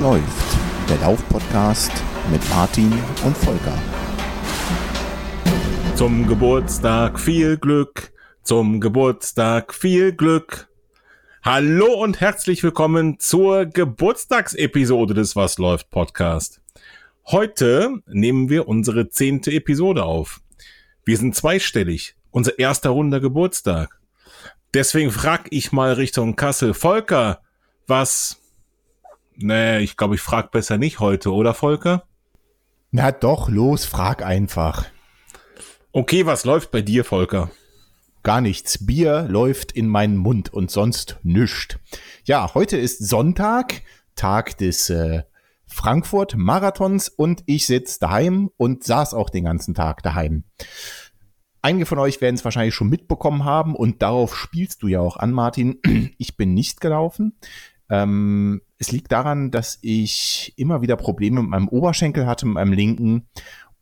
Läuft? Der Lauf-Podcast mit Martin und Volker. Zum Geburtstag viel Glück, zum Geburtstag viel Glück. Hallo und herzlich willkommen zur Geburtstagsepisode des Was läuft Podcast. Heute nehmen wir unsere zehnte Episode auf. Wir sind zweistellig, unser erster runder Geburtstag. Deswegen frag ich mal Richtung Kassel, Volker, was Nee, ich glaube, ich frage besser nicht heute, oder Volker? Na doch, los, frag einfach. Okay, was läuft bei dir, Volker? Gar nichts. Bier läuft in meinen Mund und sonst nüscht. Ja, heute ist Sonntag, Tag des äh, Frankfurt-Marathons und ich sitze daheim und saß auch den ganzen Tag daheim. Einige von euch werden es wahrscheinlich schon mitbekommen haben und darauf spielst du ja auch an, Martin. Ich bin nicht gelaufen. Ähm, es liegt daran, dass ich immer wieder Probleme mit meinem Oberschenkel hatte, mit meinem linken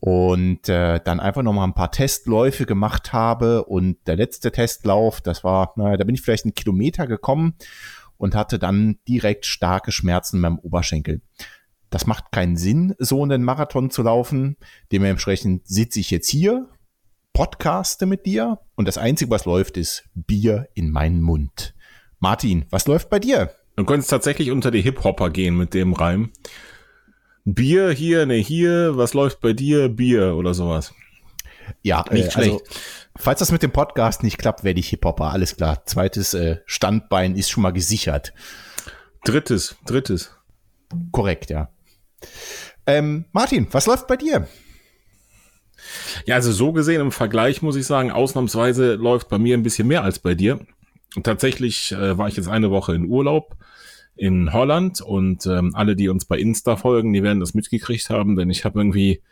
und äh, dann einfach noch mal ein paar Testläufe gemacht habe und der letzte Testlauf, das war, naja, da bin ich vielleicht einen Kilometer gekommen und hatte dann direkt starke Schmerzen meinem Oberschenkel. Das macht keinen Sinn, so einen Marathon zu laufen. Dementsprechend sitze ich jetzt hier, podcaste mit dir und das Einzige, was läuft, ist Bier in meinen Mund. Martin, was läuft bei dir? Du könntest tatsächlich unter die Hip-Hopper gehen mit dem Reim. Bier hier, ne hier, was läuft bei dir? Bier oder sowas. Ja, nicht äh, schlecht. Also, falls das mit dem Podcast nicht klappt, werde ich Hip-Hopper, alles klar. Zweites äh, Standbein ist schon mal gesichert. Drittes, drittes. Korrekt, ja. Ähm, Martin, was läuft bei dir? Ja, also so gesehen im Vergleich muss ich sagen, ausnahmsweise läuft bei mir ein bisschen mehr als bei dir. Und tatsächlich äh, war ich jetzt eine Woche in Urlaub in Holland und ähm, alle, die uns bei Insta folgen, die werden das mitgekriegt haben, denn ich habe irgendwie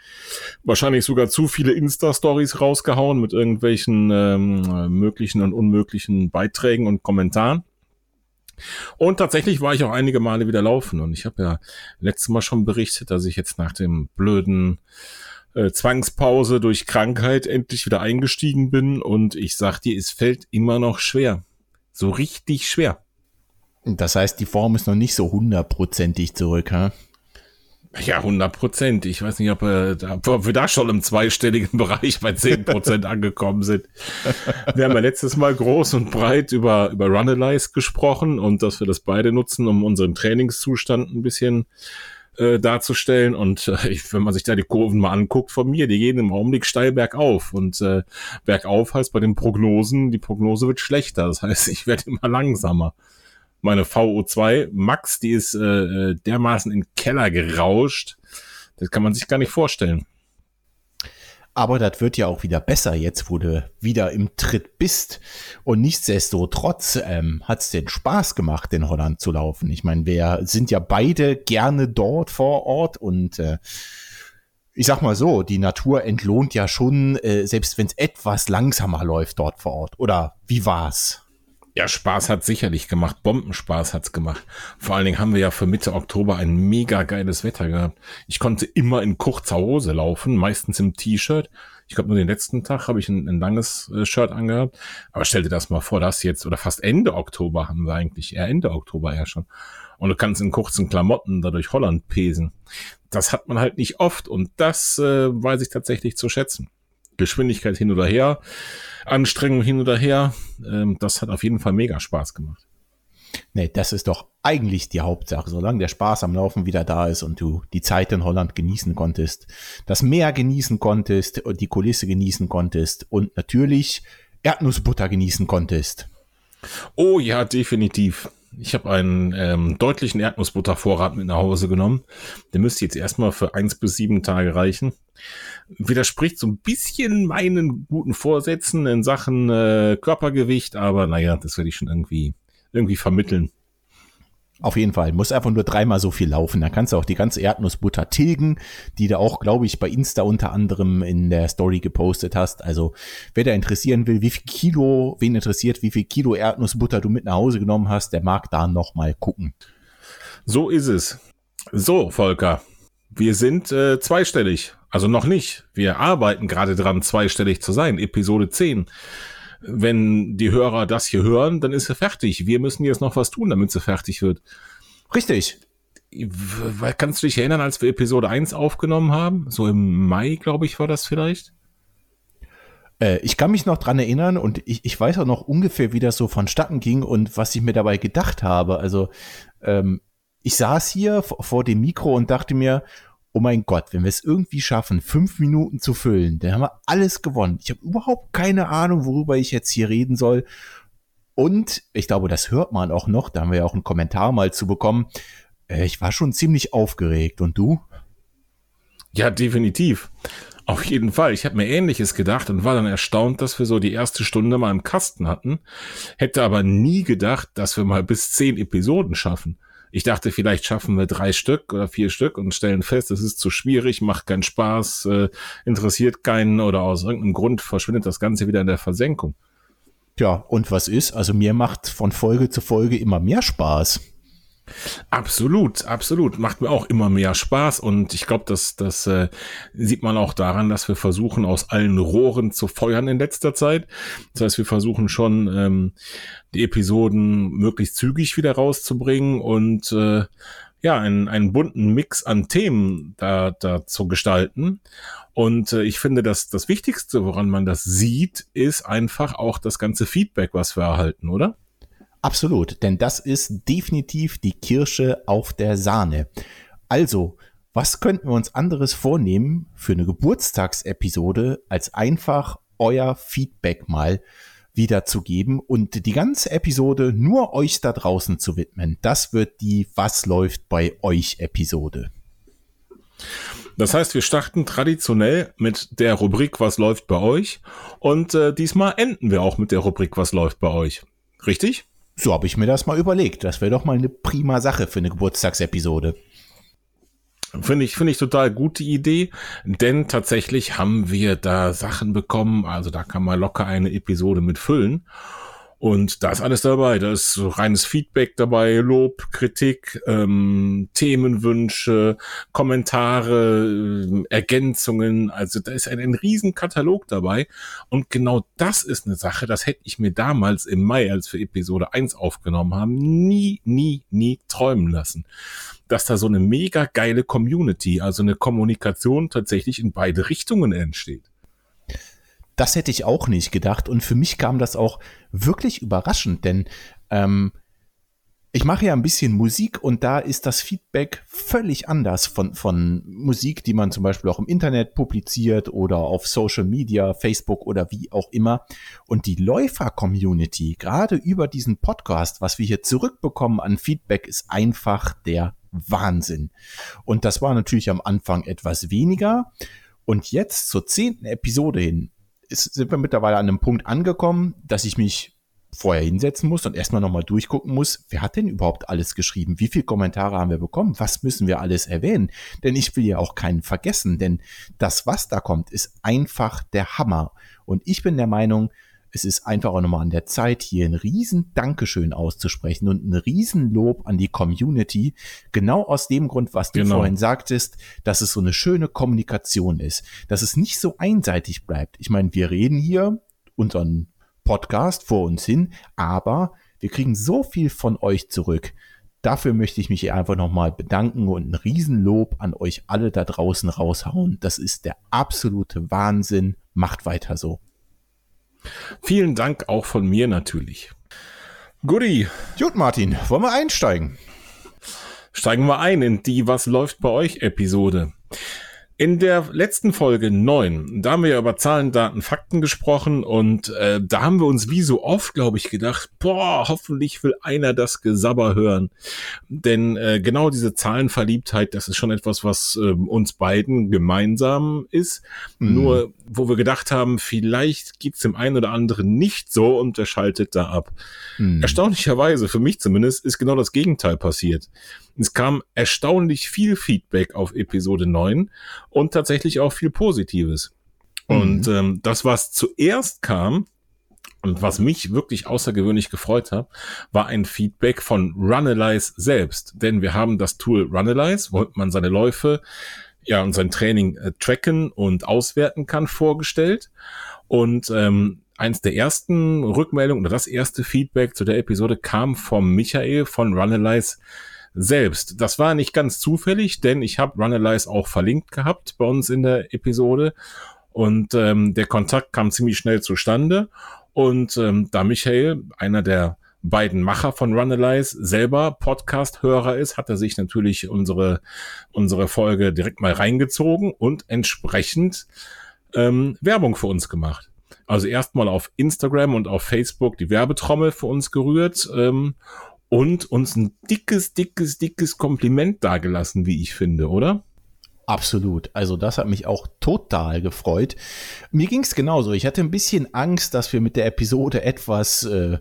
wahrscheinlich sogar zu viele Insta-Stories rausgehauen mit irgendwelchen ähm, möglichen und unmöglichen Beiträgen und Kommentaren. Und tatsächlich war ich auch einige Male wieder laufen und ich habe ja letztes Mal schon berichtet, dass ich jetzt nach dem blöden äh, Zwangspause durch Krankheit endlich wieder eingestiegen bin und ich sag dir, es fällt immer noch schwer. So richtig schwer. Das heißt, die Form ist noch nicht so hundertprozentig zurück, ha? Ja, 100 Prozent. Ich weiß nicht, ob, äh, ob wir da schon im zweistelligen Bereich bei 10 Prozent angekommen sind. Wir haben ja letztes Mal groß und breit über, über Runalyze gesprochen und dass wir das beide nutzen, um unseren Trainingszustand ein bisschen äh, darzustellen. Und äh, ich, wenn man sich da die Kurven mal anguckt von mir, die gehen im Augenblick steil bergauf. Und äh, bergauf heißt bei den Prognosen, die Prognose wird schlechter. Das heißt, ich werde immer langsamer meine VO2 Max, die ist äh, äh, dermaßen in den Keller gerauscht. Das kann man sich gar nicht vorstellen. Aber das wird ja auch wieder besser jetzt, wo du wieder im Tritt bist. Und nichtsdestotrotz ähm, hat es den Spaß gemacht, in Holland zu laufen. Ich meine, wir sind ja beide gerne dort vor Ort und äh, ich sag mal so, die Natur entlohnt ja schon, äh, selbst wenn es etwas langsamer läuft dort vor Ort. Oder wie war's? Ja, Spaß hat sicherlich gemacht. Bombenspaß hat's gemacht. Vor allen Dingen haben wir ja für Mitte Oktober ein mega geiles Wetter gehabt. Ich konnte immer in kurzer Hose laufen, meistens im T-Shirt. Ich glaube, nur den letzten Tag habe ich ein, ein langes äh, Shirt angehabt. Aber stell dir das mal vor, das jetzt, oder fast Ende Oktober haben wir eigentlich, eher Ende Oktober ja schon. Und du kannst in kurzen Klamotten da durch Holland pesen. Das hat man halt nicht oft und das äh, weiß ich tatsächlich zu schätzen. Geschwindigkeit hin oder her, Anstrengung hin oder her. Ähm, das hat auf jeden Fall mega Spaß gemacht. Nee, das ist doch eigentlich die Hauptsache. Solange der Spaß am Laufen wieder da ist und du die Zeit in Holland genießen konntest, das Meer genießen konntest und die Kulisse genießen konntest und natürlich Erdnussbutter genießen konntest. Oh ja, definitiv. Ich habe einen ähm, deutlichen Erdnussbuttervorrat mit nach Hause genommen. Der müsste jetzt erstmal für eins bis sieben Tage reichen. Widerspricht so ein bisschen meinen guten Vorsätzen in Sachen äh, Körpergewicht, aber naja, das werde ich schon irgendwie, irgendwie vermitteln. Auf jeden Fall. Muss einfach nur dreimal so viel laufen. Dann kannst du auch die ganze Erdnussbutter tilgen, die du auch, glaube ich, bei Insta unter anderem in der Story gepostet hast. Also, wer da interessieren will, wie viel Kilo, wen interessiert, wie viel Kilo Erdnussbutter du mit nach Hause genommen hast, der mag da nochmal gucken. So ist es. So, Volker. Wir sind äh, zweistellig. Also noch nicht. Wir arbeiten gerade dran, zweistellig zu sein. Episode 10 wenn die Hörer das hier hören, dann ist er fertig. Wir müssen jetzt noch was tun, damit sie fertig wird. Richtig. kannst du dich erinnern, als wir Episode 1 aufgenommen haben? So im Mai, glaube ich, war das vielleicht? Äh, ich kann mich noch dran erinnern und ich, ich weiß auch noch ungefähr, wie das so vonstatten ging und was ich mir dabei gedacht habe. Also ähm, ich saß hier vor dem Mikro und dachte mir, oh mein Gott, wenn wir es irgendwie schaffen, fünf Minuten zu füllen, dann haben wir alles gewonnen. Ich habe überhaupt keine Ahnung, worüber ich jetzt hier reden soll. Und ich glaube, das hört man auch noch, da haben wir ja auch einen Kommentar mal zu bekommen. Äh, ich war schon ziemlich aufgeregt. Und du? Ja, definitiv. Auf jeden Fall. Ich habe mir ähnliches gedacht und war dann erstaunt, dass wir so die erste Stunde mal im Kasten hatten. Hätte aber nie gedacht, dass wir mal bis zehn Episoden schaffen. Ich dachte, vielleicht schaffen wir drei Stück oder vier Stück und stellen fest, es ist zu schwierig, macht keinen Spaß, äh, interessiert keinen oder aus irgendeinem Grund verschwindet das Ganze wieder in der Versenkung. Ja, und was ist? Also mir macht von Folge zu Folge immer mehr Spaß. Absolut, absolut. Macht mir auch immer mehr Spaß und ich glaube, das, das äh, sieht man auch daran, dass wir versuchen, aus allen Rohren zu feuern in letzter Zeit. Das heißt, wir versuchen schon, ähm, die Episoden möglichst zügig wieder rauszubringen und äh, ja, einen, einen bunten Mix an Themen da, da zu gestalten. Und äh, ich finde, dass das Wichtigste, woran man das sieht, ist einfach auch das ganze Feedback, was wir erhalten, oder? Absolut, denn das ist definitiv die Kirsche auf der Sahne. Also, was könnten wir uns anderes vornehmen für eine Geburtstagsepisode, als einfach euer Feedback mal wiederzugeben und die ganze Episode nur euch da draußen zu widmen. Das wird die Was läuft bei euch Episode. Das heißt, wir starten traditionell mit der Rubrik Was läuft bei euch und äh, diesmal enden wir auch mit der Rubrik Was läuft bei euch. Richtig? So habe ich mir das mal überlegt. Das wäre doch mal eine prima Sache für eine Geburtstagsepisode. Finde ich, finde ich total gute Idee, denn tatsächlich haben wir da Sachen bekommen, also da kann man locker eine Episode mit füllen. Und da ist alles dabei. Da ist so reines Feedback dabei, Lob, Kritik, ähm, Themenwünsche, Kommentare, äh, Ergänzungen. Also da ist ein, ein riesen dabei. Und genau das ist eine Sache, das hätte ich mir damals im Mai, als wir Episode 1 aufgenommen haben, nie, nie, nie träumen lassen. Dass da so eine mega geile Community, also eine Kommunikation tatsächlich in beide Richtungen entsteht. Das hätte ich auch nicht gedacht. Und für mich kam das auch wirklich überraschend, denn ähm, ich mache ja ein bisschen Musik und da ist das Feedback völlig anders von, von Musik, die man zum Beispiel auch im Internet publiziert oder auf Social Media, Facebook oder wie auch immer. Und die Läufer-Community, gerade über diesen Podcast, was wir hier zurückbekommen an Feedback, ist einfach der Wahnsinn. Und das war natürlich am Anfang etwas weniger. Und jetzt zur zehnten Episode hin ist, sind wir mittlerweile an einem Punkt angekommen, dass ich mich vorher hinsetzen muss und erstmal nochmal durchgucken muss, wer hat denn überhaupt alles geschrieben? Wie viele Kommentare haben wir bekommen? Was müssen wir alles erwähnen? Denn ich will ja auch keinen vergessen, denn das, was da kommt, ist einfach der Hammer. Und ich bin der Meinung, es ist einfach auch nochmal an der Zeit, hier ein riesen Dankeschön auszusprechen und ein riesen Lob an die Community. Genau aus dem Grund, was du genau. vorhin sagtest, dass es so eine schöne Kommunikation ist, dass es nicht so einseitig bleibt. Ich meine, wir reden hier unseren Podcast vor uns hin, aber wir kriegen so viel von euch zurück. Dafür möchte ich mich einfach nochmal bedanken und ein Riesenlob an euch alle da draußen raushauen. Das ist der absolute Wahnsinn. Macht weiter so. Vielen Dank auch von mir natürlich. Guti. Gut, Martin, wollen wir einsteigen? Steigen wir ein in die Was läuft bei euch Episode. In der letzten Folge 9, da haben wir ja über Zahlen, Daten, Fakten gesprochen und äh, da haben wir uns wie so oft, glaube ich, gedacht, boah, hoffentlich will einer das Gesabber hören. Denn äh, genau diese Zahlenverliebtheit, das ist schon etwas, was äh, uns beiden gemeinsam ist. Mhm. Nur, wo wir gedacht haben, vielleicht geht's dem einen oder anderen nicht so und der schaltet da ab. Mhm. Erstaunlicherweise, für mich zumindest, ist genau das Gegenteil passiert. Es kam erstaunlich viel Feedback auf Episode 9 und tatsächlich auch viel Positives. Mhm. Und ähm, das, was zuerst kam, und was mich wirklich außergewöhnlich gefreut hat, war ein Feedback von Runalyze selbst. Denn wir haben das Tool Runalyze, wo man seine Läufe ja und sein Training äh, tracken und auswerten kann, vorgestellt. Und ähm, eins der ersten Rückmeldungen oder das erste Feedback zu der Episode kam vom Michael von Runalyze selbst. Das war nicht ganz zufällig, denn ich habe Runalyze auch verlinkt gehabt bei uns in der Episode und ähm, der Kontakt kam ziemlich schnell zustande und ähm, da Michael, einer der beiden Macher von Runalyze selber Podcast-Hörer ist, hat er sich natürlich unsere, unsere Folge direkt mal reingezogen und entsprechend ähm, Werbung für uns gemacht. Also erstmal auf Instagram und auf Facebook die Werbetrommel für uns gerührt ähm, und uns ein dickes, dickes, dickes Kompliment dagelassen, wie ich finde, oder? Absolut. Also das hat mich auch total gefreut. Mir ging es genauso. Ich hatte ein bisschen Angst, dass wir mit der Episode etwas äh,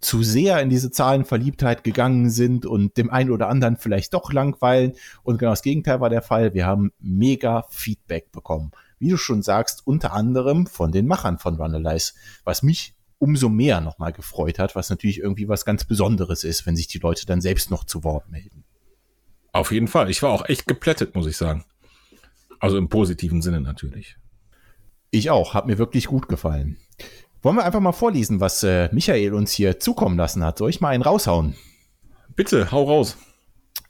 zu sehr in diese Zahlenverliebtheit gegangen sind und dem einen oder anderen vielleicht doch langweilen. Und genau das Gegenteil war der Fall. Wir haben mega Feedback bekommen. Wie du schon sagst, unter anderem von den Machern von Runalyze, was mich umso mehr nochmal gefreut hat, was natürlich irgendwie was ganz Besonderes ist, wenn sich die Leute dann selbst noch zu Wort melden. Auf jeden Fall. Ich war auch echt geplättet, muss ich sagen. Also im positiven Sinne natürlich. Ich auch, hat mir wirklich gut gefallen. Wollen wir einfach mal vorlesen, was äh, Michael uns hier zukommen lassen hat? Soll ich mal einen raushauen? Bitte, hau raus.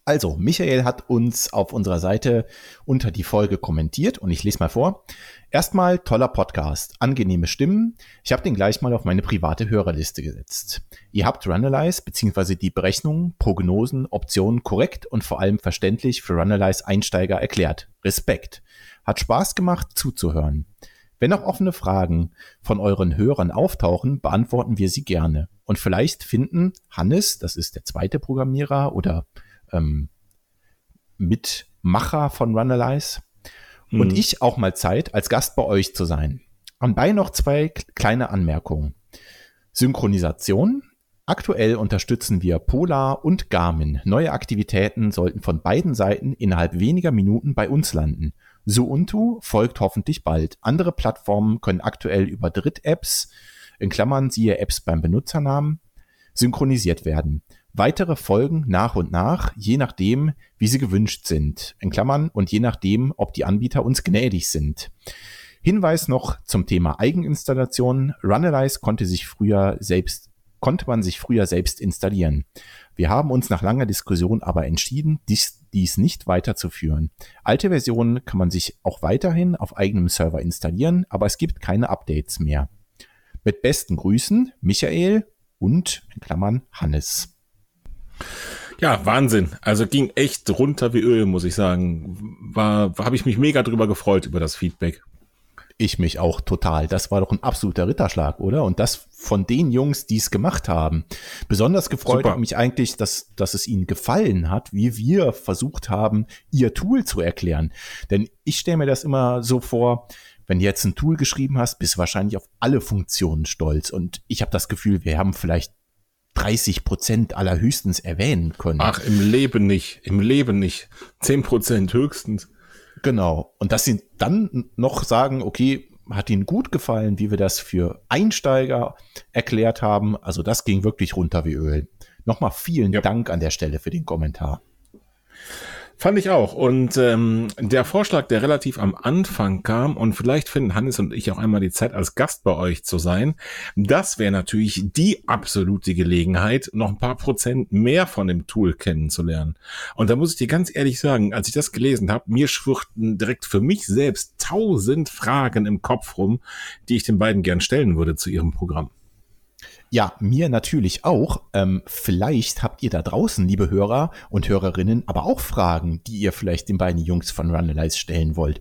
Also, Michael hat uns auf unserer Seite unter die Folge kommentiert und ich lese mal vor. Erstmal toller Podcast, angenehme Stimmen. Ich habe den gleich mal auf meine private Hörerliste gesetzt. Ihr habt Runalyze bzw. die Berechnungen, Prognosen, Optionen korrekt und vor allem verständlich für Runalyze Einsteiger erklärt. Respekt. Hat Spaß gemacht zuzuhören. Wenn noch offene Fragen von euren Hörern auftauchen, beantworten wir sie gerne. Und vielleicht finden Hannes, das ist der zweite Programmierer oder ähm, Mitmacher von Runalyze, mhm. und ich auch mal Zeit, als Gast bei euch zu sein. Anbei noch zwei kleine Anmerkungen. Synchronisation. Aktuell unterstützen wir Polar und Garmin. Neue Aktivitäten sollten von beiden Seiten innerhalb weniger Minuten bei uns landen. Suuntu folgt hoffentlich bald. Andere Plattformen können aktuell über Dritt-Apps, in Klammern siehe Apps beim Benutzernamen, synchronisiert werden. Weitere folgen nach und nach, je nachdem, wie sie gewünscht sind, in Klammern und je nachdem, ob die Anbieter uns gnädig sind. Hinweis noch zum Thema Eigeninstallation. Runalyze konnte sich früher selbst, konnte man sich früher selbst installieren. Wir haben uns nach langer Diskussion aber entschieden, dies dies nicht weiterzuführen. Alte Versionen kann man sich auch weiterhin auf eigenem Server installieren, aber es gibt keine Updates mehr. Mit besten Grüßen, Michael und in Klammern Hannes. Ja, Wahnsinn. Also ging echt runter wie Öl, muss ich sagen. War, habe ich mich mega drüber gefreut über das Feedback. Ich mich auch total. Das war doch ein absoluter Ritterschlag, oder? Und das von den Jungs, die es gemacht haben. Besonders gefreut Super. hat mich eigentlich, dass, dass es ihnen gefallen hat, wie wir versucht haben, ihr Tool zu erklären. Denn ich stelle mir das immer so vor, wenn du jetzt ein Tool geschrieben hast, bist du wahrscheinlich auf alle Funktionen stolz. Und ich habe das Gefühl, wir haben vielleicht 30 Prozent allerhöchstens erwähnen können. Ach, im Leben nicht. Im Leben nicht. 10 Prozent höchstens. Genau. Und dass sie dann noch sagen, okay, hat ihnen gut gefallen, wie wir das für Einsteiger erklärt haben. Also das ging wirklich runter wie Öl. Nochmal vielen ja. Dank an der Stelle für den Kommentar. Fand ich auch. Und ähm, der Vorschlag, der relativ am Anfang kam, und vielleicht finden Hannes und ich auch einmal die Zeit, als Gast bei euch zu sein, das wäre natürlich die absolute Gelegenheit, noch ein paar Prozent mehr von dem Tool kennenzulernen. Und da muss ich dir ganz ehrlich sagen, als ich das gelesen habe, mir schwirrten direkt für mich selbst tausend Fragen im Kopf rum, die ich den beiden gern stellen würde zu ihrem Programm. Ja, mir natürlich auch. Ähm, vielleicht habt ihr da draußen, liebe Hörer und Hörerinnen, aber auch Fragen, die ihr vielleicht den beiden Jungs von Runalyze stellen wollt.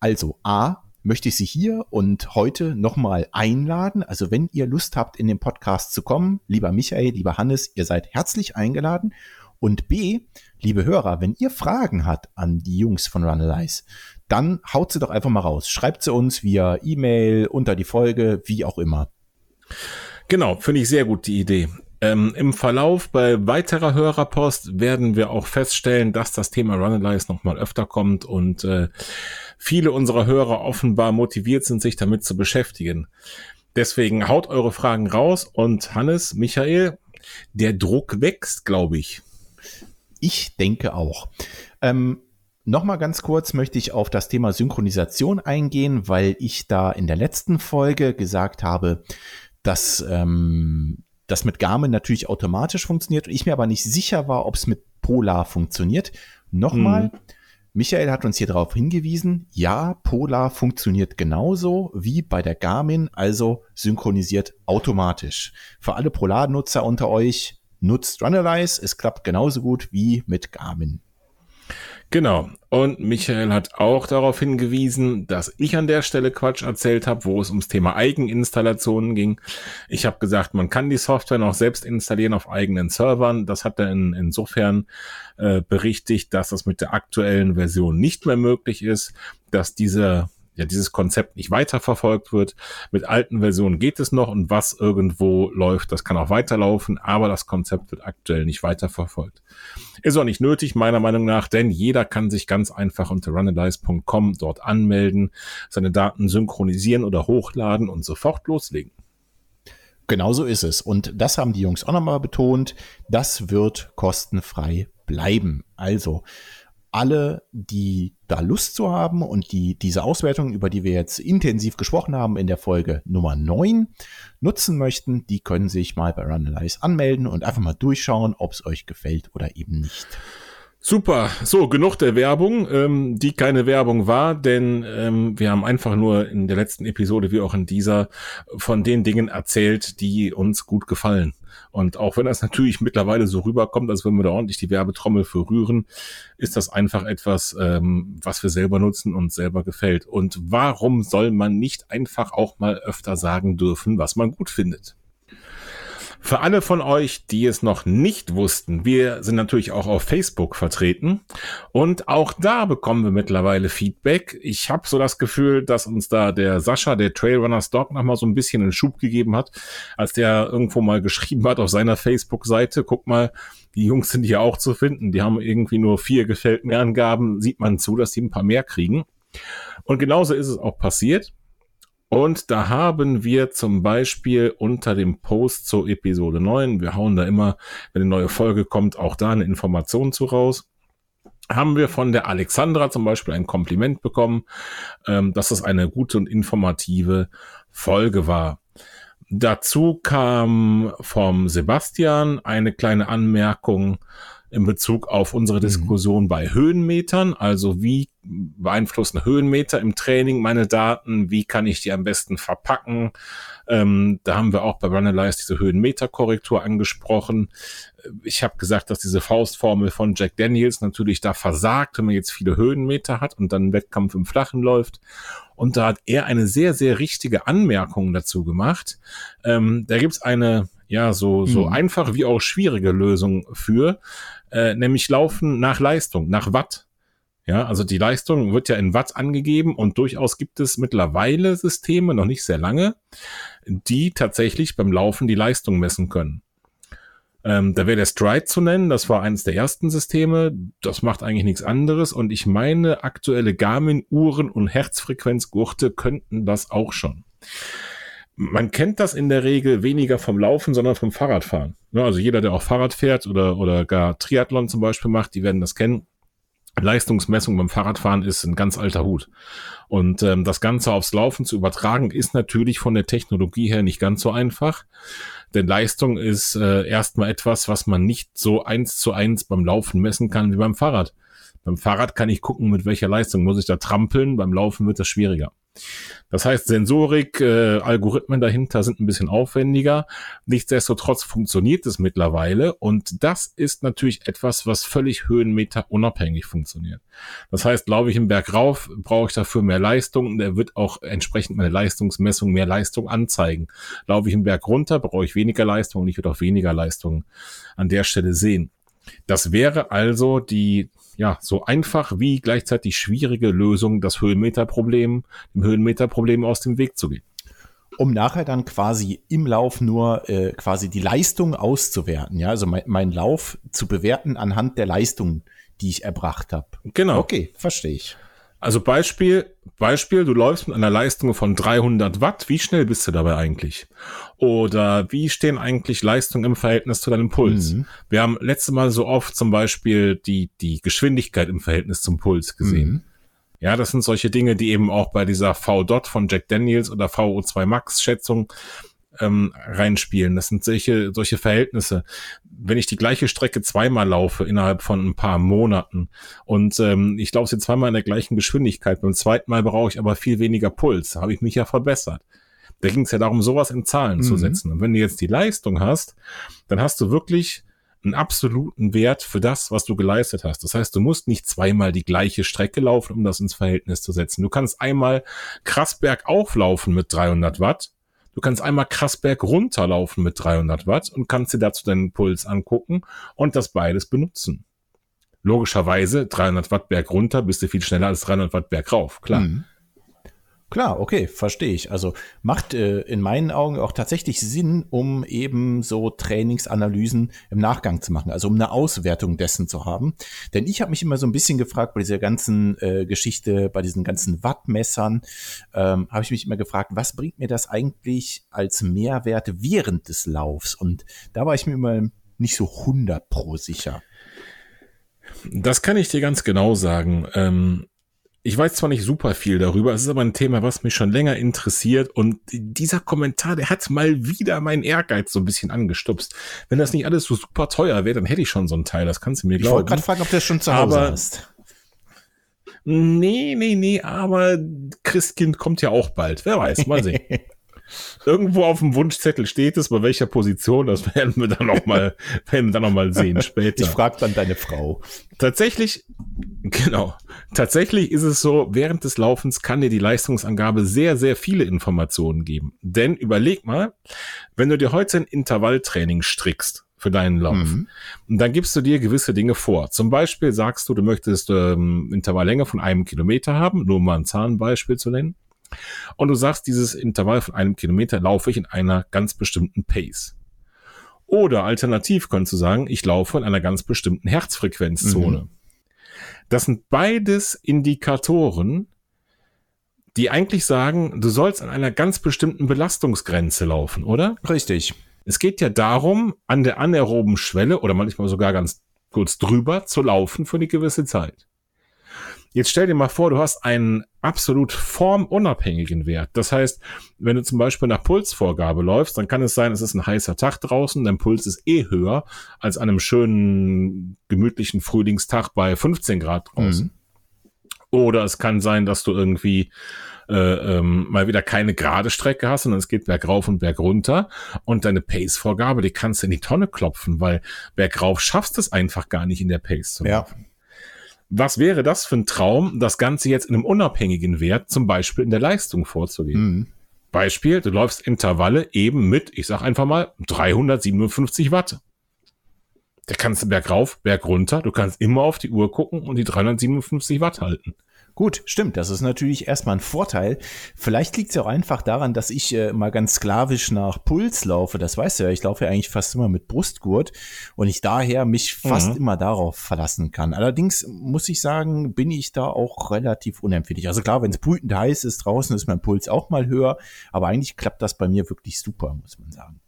Also A, möchte ich Sie hier und heute nochmal einladen. Also wenn ihr Lust habt, in den Podcast zu kommen, lieber Michael, lieber Hannes, ihr seid herzlich eingeladen. Und B, liebe Hörer, wenn ihr Fragen habt an die Jungs von Runalyze, dann haut sie doch einfach mal raus. Schreibt sie uns via E-Mail, unter die Folge, wie auch immer. Genau, finde ich sehr gut die Idee. Ähm, Im Verlauf bei weiterer Hörerpost werden wir auch feststellen, dass das Thema Runalyze nochmal öfter kommt und äh, viele unserer Hörer offenbar motiviert sind, sich damit zu beschäftigen. Deswegen haut eure Fragen raus und Hannes, Michael, der Druck wächst, glaube ich. Ich denke auch. Ähm, Nochmal ganz kurz möchte ich auf das Thema Synchronisation eingehen, weil ich da in der letzten Folge gesagt habe, dass ähm, das mit Garmin natürlich automatisch funktioniert und ich mir aber nicht sicher war, ob es mit Polar funktioniert. Nochmal, mhm. Michael hat uns hier darauf hingewiesen, ja, Polar funktioniert genauso wie bei der Garmin, also synchronisiert automatisch. Für alle Polar-Nutzer unter euch, nutzt Runalyze, es klappt genauso gut wie mit Garmin. Genau. Und Michael hat auch darauf hingewiesen, dass ich an der Stelle Quatsch erzählt habe, wo es ums Thema Eigeninstallationen ging. Ich habe gesagt, man kann die Software noch selbst installieren auf eigenen Servern. Das hat er in, insofern äh, berichtigt, dass das mit der aktuellen Version nicht mehr möglich ist, dass diese ja dieses Konzept nicht weiterverfolgt wird. Mit alten Versionen geht es noch und was irgendwo läuft, das kann auch weiterlaufen, aber das Konzept wird aktuell nicht weiterverfolgt. Ist auch nicht nötig, meiner Meinung nach, denn jeder kann sich ganz einfach unter runalyze.com dort anmelden, seine Daten synchronisieren oder hochladen und sofort loslegen. Genauso ist es. Und das haben die Jungs auch nochmal betont. Das wird kostenfrei bleiben. Also, alle, die da Lust zu haben und die diese Auswertung, über die wir jetzt intensiv gesprochen haben in der Folge Nummer 9, nutzen möchten, die können sich mal bei Runalyze anmelden und einfach mal durchschauen, ob es euch gefällt oder eben nicht. Super, so genug der Werbung, ähm, die keine Werbung war, denn ähm, wir haben einfach nur in der letzten Episode wie auch in dieser von den Dingen erzählt, die uns gut gefallen. Und auch wenn das natürlich mittlerweile so rüberkommt, als wenn wir da ordentlich die Werbetrommel für rühren, ist das einfach etwas, ähm, was wir selber nutzen und selber gefällt. Und warum soll man nicht einfach auch mal öfter sagen dürfen, was man gut findet? Für alle von euch, die es noch nicht wussten, wir sind natürlich auch auf Facebook vertreten und auch da bekommen wir mittlerweile Feedback. Ich habe so das Gefühl, dass uns da der Sascha, der Trailrunners Dog, noch mal so ein bisschen einen Schub gegeben hat, als der irgendwo mal geschrieben hat auf seiner Facebook-Seite, guck mal, die Jungs sind hier auch zu finden. Die haben irgendwie nur vier gefällt mir Angaben. Sieht man zu, dass die ein paar mehr kriegen. Und genauso ist es auch passiert. Und da haben wir zum Beispiel unter dem Post zur Episode 9, wir hauen da immer, wenn eine neue Folge kommt, auch da eine Information zu raus, haben wir von der Alexandra zum Beispiel ein Kompliment bekommen, ähm, dass es eine gute und informative Folge war. Dazu kam vom Sebastian eine kleine Anmerkung, in Bezug auf unsere mhm. Diskussion mhm. bei Höhenmetern. Also wie beeinflussen Höhenmeter im Training meine Daten? Wie kann ich die am besten verpacken? Ähm, da haben wir auch bei Runalyze diese Höhenmeterkorrektur angesprochen. Ich habe gesagt, dass diese Faustformel von Jack Daniels natürlich da versagt, wenn man jetzt viele Höhenmeter hat und dann Wettkampf im Flachen läuft. Und da hat er eine sehr, sehr richtige Anmerkung dazu gemacht. Ähm, da gibt's eine, ja, so, so mhm. einfach wie auch schwierige Lösung für äh, nämlich laufen nach Leistung, nach Watt. Ja, also die Leistung wird ja in Watt angegeben und durchaus gibt es mittlerweile Systeme, noch nicht sehr lange, die tatsächlich beim Laufen die Leistung messen können. Ähm, da wäre der Stride zu nennen, das war eines der ersten Systeme, das macht eigentlich nichts anderes und ich meine, aktuelle Garmin-Uhren und Herzfrequenzgurte könnten das auch schon man kennt das in der Regel weniger vom Laufen, sondern vom Fahrradfahren. Ja, also jeder, der auch Fahrrad fährt oder, oder gar Triathlon zum Beispiel macht, die werden das kennen. Leistungsmessung beim Fahrradfahren ist ein ganz alter Hut. Und ähm, das Ganze aufs Laufen zu übertragen, ist natürlich von der Technologie her nicht ganz so einfach. Denn Leistung ist äh, erstmal etwas, was man nicht so eins zu eins beim Laufen messen kann wie beim Fahrrad. Beim Fahrrad kann ich gucken, mit welcher Leistung muss ich da trampeln. Beim Laufen wird das schwieriger. Das heißt, Sensorik, äh, Algorithmen dahinter sind ein bisschen aufwendiger. Nichtsdestotrotz funktioniert es mittlerweile und das ist natürlich etwas, was völlig Höhenmeter unabhängig funktioniert. Das heißt, laufe ich im Berg rauf, brauche ich dafür mehr Leistung und er wird auch entsprechend meine Leistungsmessung mehr Leistung anzeigen. Laufe ich im Berg runter, brauche ich weniger Leistung und ich würde auch weniger Leistung an der Stelle sehen. Das wäre also die ja, so einfach wie gleichzeitig schwierige Lösung, das Höhenmeterproblem, dem Höhenmeterproblem aus dem Weg zu gehen. Um nachher dann quasi im Lauf nur äh, quasi die Leistung auszuwerten, ja, also mein, mein Lauf zu bewerten anhand der Leistung, die ich erbracht habe. Genau. Okay, verstehe ich. Also Beispiel, Beispiel, du läufst mit einer Leistung von 300 Watt. Wie schnell bist du dabei eigentlich? Oder wie stehen eigentlich Leistungen im Verhältnis zu deinem Puls? Mhm. Wir haben letzte Mal so oft zum Beispiel die, die Geschwindigkeit im Verhältnis zum Puls gesehen. Mhm. Ja, das sind solche Dinge, die eben auch bei dieser V-Dot von Jack Daniels oder VO2 Max Schätzung ähm, reinspielen. Das sind solche, solche Verhältnisse. Wenn ich die gleiche Strecke zweimal laufe innerhalb von ein paar Monaten und ähm, ich laufe sie zweimal in der gleichen Geschwindigkeit, beim zweiten Mal brauche ich aber viel weniger Puls, habe ich mich ja verbessert. Da ging es ja darum, sowas in Zahlen mhm. zu setzen. Und wenn du jetzt die Leistung hast, dann hast du wirklich einen absoluten Wert für das, was du geleistet hast. Das heißt, du musst nicht zweimal die gleiche Strecke laufen, um das ins Verhältnis zu setzen. Du kannst einmal krass bergauf laufen mit 300 Watt. Du kannst einmal krass berg runterlaufen mit 300 Watt und kannst dir dazu deinen Puls angucken und das beides benutzen. Logischerweise 300 Watt berg runter bist du viel schneller als 300 Watt berg rauf, klar. Mhm. Klar, okay, verstehe ich. Also macht äh, in meinen Augen auch tatsächlich Sinn, um eben so Trainingsanalysen im Nachgang zu machen, also um eine Auswertung dessen zu haben. Denn ich habe mich immer so ein bisschen gefragt bei dieser ganzen äh, Geschichte, bei diesen ganzen Wattmessern, ähm, habe ich mich immer gefragt, was bringt mir das eigentlich als Mehrwert während des Laufs? Und da war ich mir immer nicht so 100 pro sicher. Das kann ich dir ganz genau sagen. Ähm, ich weiß zwar nicht super viel darüber, es ist aber ein Thema, was mich schon länger interessiert und dieser Kommentar, der hat mal wieder meinen Ehrgeiz so ein bisschen angestupst. Wenn das nicht alles so super teuer wäre, dann hätte ich schon so ein Teil, das kannst du mir glauben. Ich wollte gerade fragen, ob das schon zu Hause aber, hast. Nee, nee, nee, aber Christkind kommt ja auch bald. Wer weiß, mal sehen. Irgendwo auf dem Wunschzettel steht es, bei welcher Position, das werden wir dann noch mal, werden wir dann noch mal sehen später. Ich frage dann deine Frau. Tatsächlich, genau. Tatsächlich ist es so, während des Laufens kann dir die Leistungsangabe sehr, sehr viele Informationen geben. Denn überleg mal, wenn du dir heute ein Intervalltraining strickst, für deinen Lauf. Mhm. Und dann gibst du dir gewisse Dinge vor. Zum Beispiel sagst du, du möchtest ähm, Intervalllänge von einem Kilometer haben, nur mal ein Zahnbeispiel zu nennen. Und du sagst, dieses Intervall von einem Kilometer laufe ich in einer ganz bestimmten Pace. Oder alternativ könntest du sagen, ich laufe in einer ganz bestimmten Herzfrequenzzone. Mhm. Das sind beides Indikatoren, die eigentlich sagen, du sollst an einer ganz bestimmten Belastungsgrenze laufen, oder? Richtig. Es geht ja darum, an der anaeroben Schwelle oder manchmal sogar ganz kurz drüber zu laufen für eine gewisse Zeit. Jetzt stell dir mal vor, du hast einen absolut formunabhängigen Wert. Das heißt, wenn du zum Beispiel nach Pulsvorgabe läufst, dann kann es sein, es ist ein heißer Tag draußen, dein Puls ist eh höher als an einem schönen, gemütlichen Frühlingstag bei 15 Grad draußen. Mhm. Oder es kann sein, dass du irgendwie äh, ähm, mal wieder keine gerade Strecke hast, sondern es geht bergauf und bergunter und deine Pace-Vorgabe, die kannst du in die Tonne klopfen, weil bergauf schaffst du es einfach gar nicht in der Pace zu laufen. Ja. Was wäre das für ein Traum, das Ganze jetzt in einem unabhängigen Wert, zum Beispiel in der Leistung vorzugehen? Mhm. Beispiel, du läufst Intervalle eben mit, ich sag einfach mal, 357 Watt. Da kannst du bergauf, bergunter, du kannst immer auf die Uhr gucken und die 357 Watt halten. Gut, stimmt. Das ist natürlich erstmal ein Vorteil. Vielleicht liegt es ja auch einfach daran, dass ich äh, mal ganz sklavisch nach Puls laufe. Das weißt du ja, ich laufe ja eigentlich fast immer mit Brustgurt und ich daher mich fast mhm. immer darauf verlassen kann. Allerdings muss ich sagen, bin ich da auch relativ unempfindlich. Also klar, wenn es brütend heiß ist draußen, ist mein Puls auch mal höher, aber eigentlich klappt das bei mir wirklich super, muss man sagen.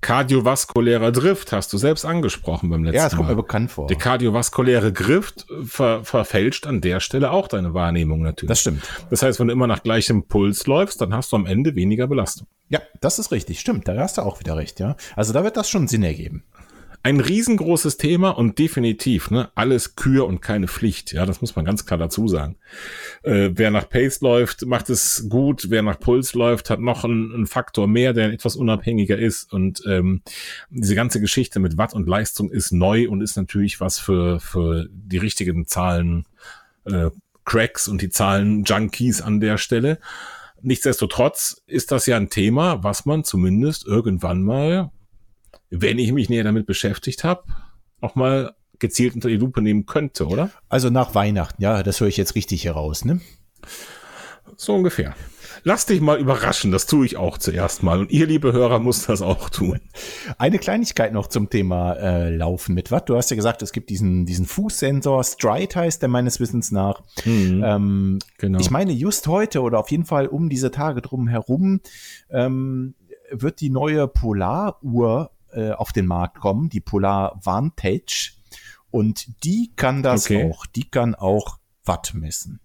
Kardiovaskulärer Drift hast du selbst angesprochen beim letzten Mal. Ja, das kommt mir bekannt vor. Der kardiovaskuläre Drift ver verfälscht an der Stelle auch deine Wahrnehmung natürlich. Das stimmt. Das heißt, wenn du immer nach gleichem Puls läufst, dann hast du am Ende weniger Belastung. Ja, das ist richtig. Stimmt, da hast du auch wieder recht, ja. Also da wird das schon Sinn ergeben ein riesengroßes Thema und definitiv, ne, alles Kür und keine Pflicht. Ja, das muss man ganz klar dazu sagen. Äh, wer nach Pace läuft, macht es gut. Wer nach Puls läuft, hat noch einen, einen Faktor mehr, der etwas unabhängiger ist. Und ähm, diese ganze Geschichte mit Watt und Leistung ist neu und ist natürlich was für, für die richtigen Zahlen, äh, Cracks und die Zahlen Junkies an der Stelle. Nichtsdestotrotz ist das ja ein Thema, was man zumindest irgendwann mal wenn ich mich näher damit beschäftigt habe, auch mal gezielt unter die Lupe nehmen könnte, oder? Also nach Weihnachten, ja, das höre ich jetzt richtig heraus, ne? So ungefähr. Lass dich mal überraschen, das tue ich auch zuerst mal. Und ihr, liebe Hörer, muss das auch tun. Eine Kleinigkeit noch zum Thema äh, Laufen mit Watt. Du hast ja gesagt, es gibt diesen, diesen Fußsensor, Stride heißt der meines Wissens nach. Mhm, ähm, genau. Ich meine, just heute oder auf jeden Fall um diese Tage drum herum ähm, wird die neue Polaruhr äh, auf den Markt kommen, die Polar Vantage. Und die kann das okay. auch. Die kann auch Watt messen.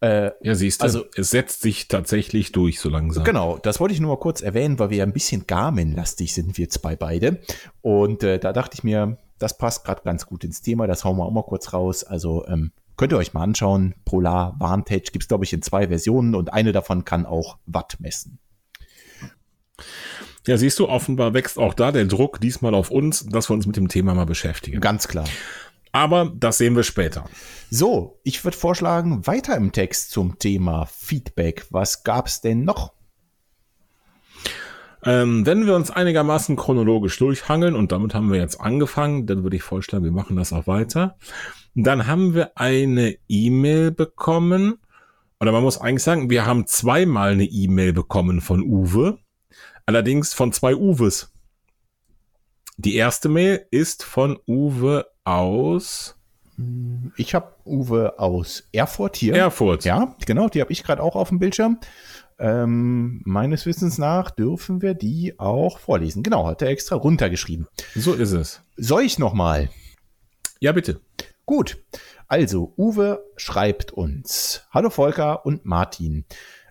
Äh, ja, siehst du, also, es setzt sich tatsächlich durch so langsam. Genau, das wollte ich nur mal kurz erwähnen, weil wir ja ein bisschen Garmin-lastig sind, wir zwei beide. Und äh, da dachte ich mir, das passt gerade ganz gut ins Thema, das hauen wir auch mal kurz raus. Also ähm, könnt ihr euch mal anschauen. Polar Vantage gibt es, glaube ich, in zwei Versionen und eine davon kann auch Watt messen. Ja, siehst du, offenbar wächst auch da der Druck diesmal auf uns, dass wir uns mit dem Thema mal beschäftigen. Ganz klar. Aber das sehen wir später. So, ich würde vorschlagen, weiter im Text zum Thema Feedback. Was gab es denn noch? Ähm, wenn wir uns einigermaßen chronologisch durchhangeln, und damit haben wir jetzt angefangen, dann würde ich vorschlagen, wir machen das auch weiter. Dann haben wir eine E-Mail bekommen, oder man muss eigentlich sagen, wir haben zweimal eine E-Mail bekommen von Uwe, allerdings von zwei Uwes. Die erste Mail ist von Uwe aus. Ich habe Uwe aus Erfurt hier. Erfurt. Ja, genau, die habe ich gerade auch auf dem Bildschirm. Ähm, meines Wissens nach dürfen wir die auch vorlesen. Genau, hat er extra runtergeschrieben. So ist es. Soll ich nochmal? Ja, bitte. Gut. Also, Uwe schreibt uns. Hallo Volker und Martin.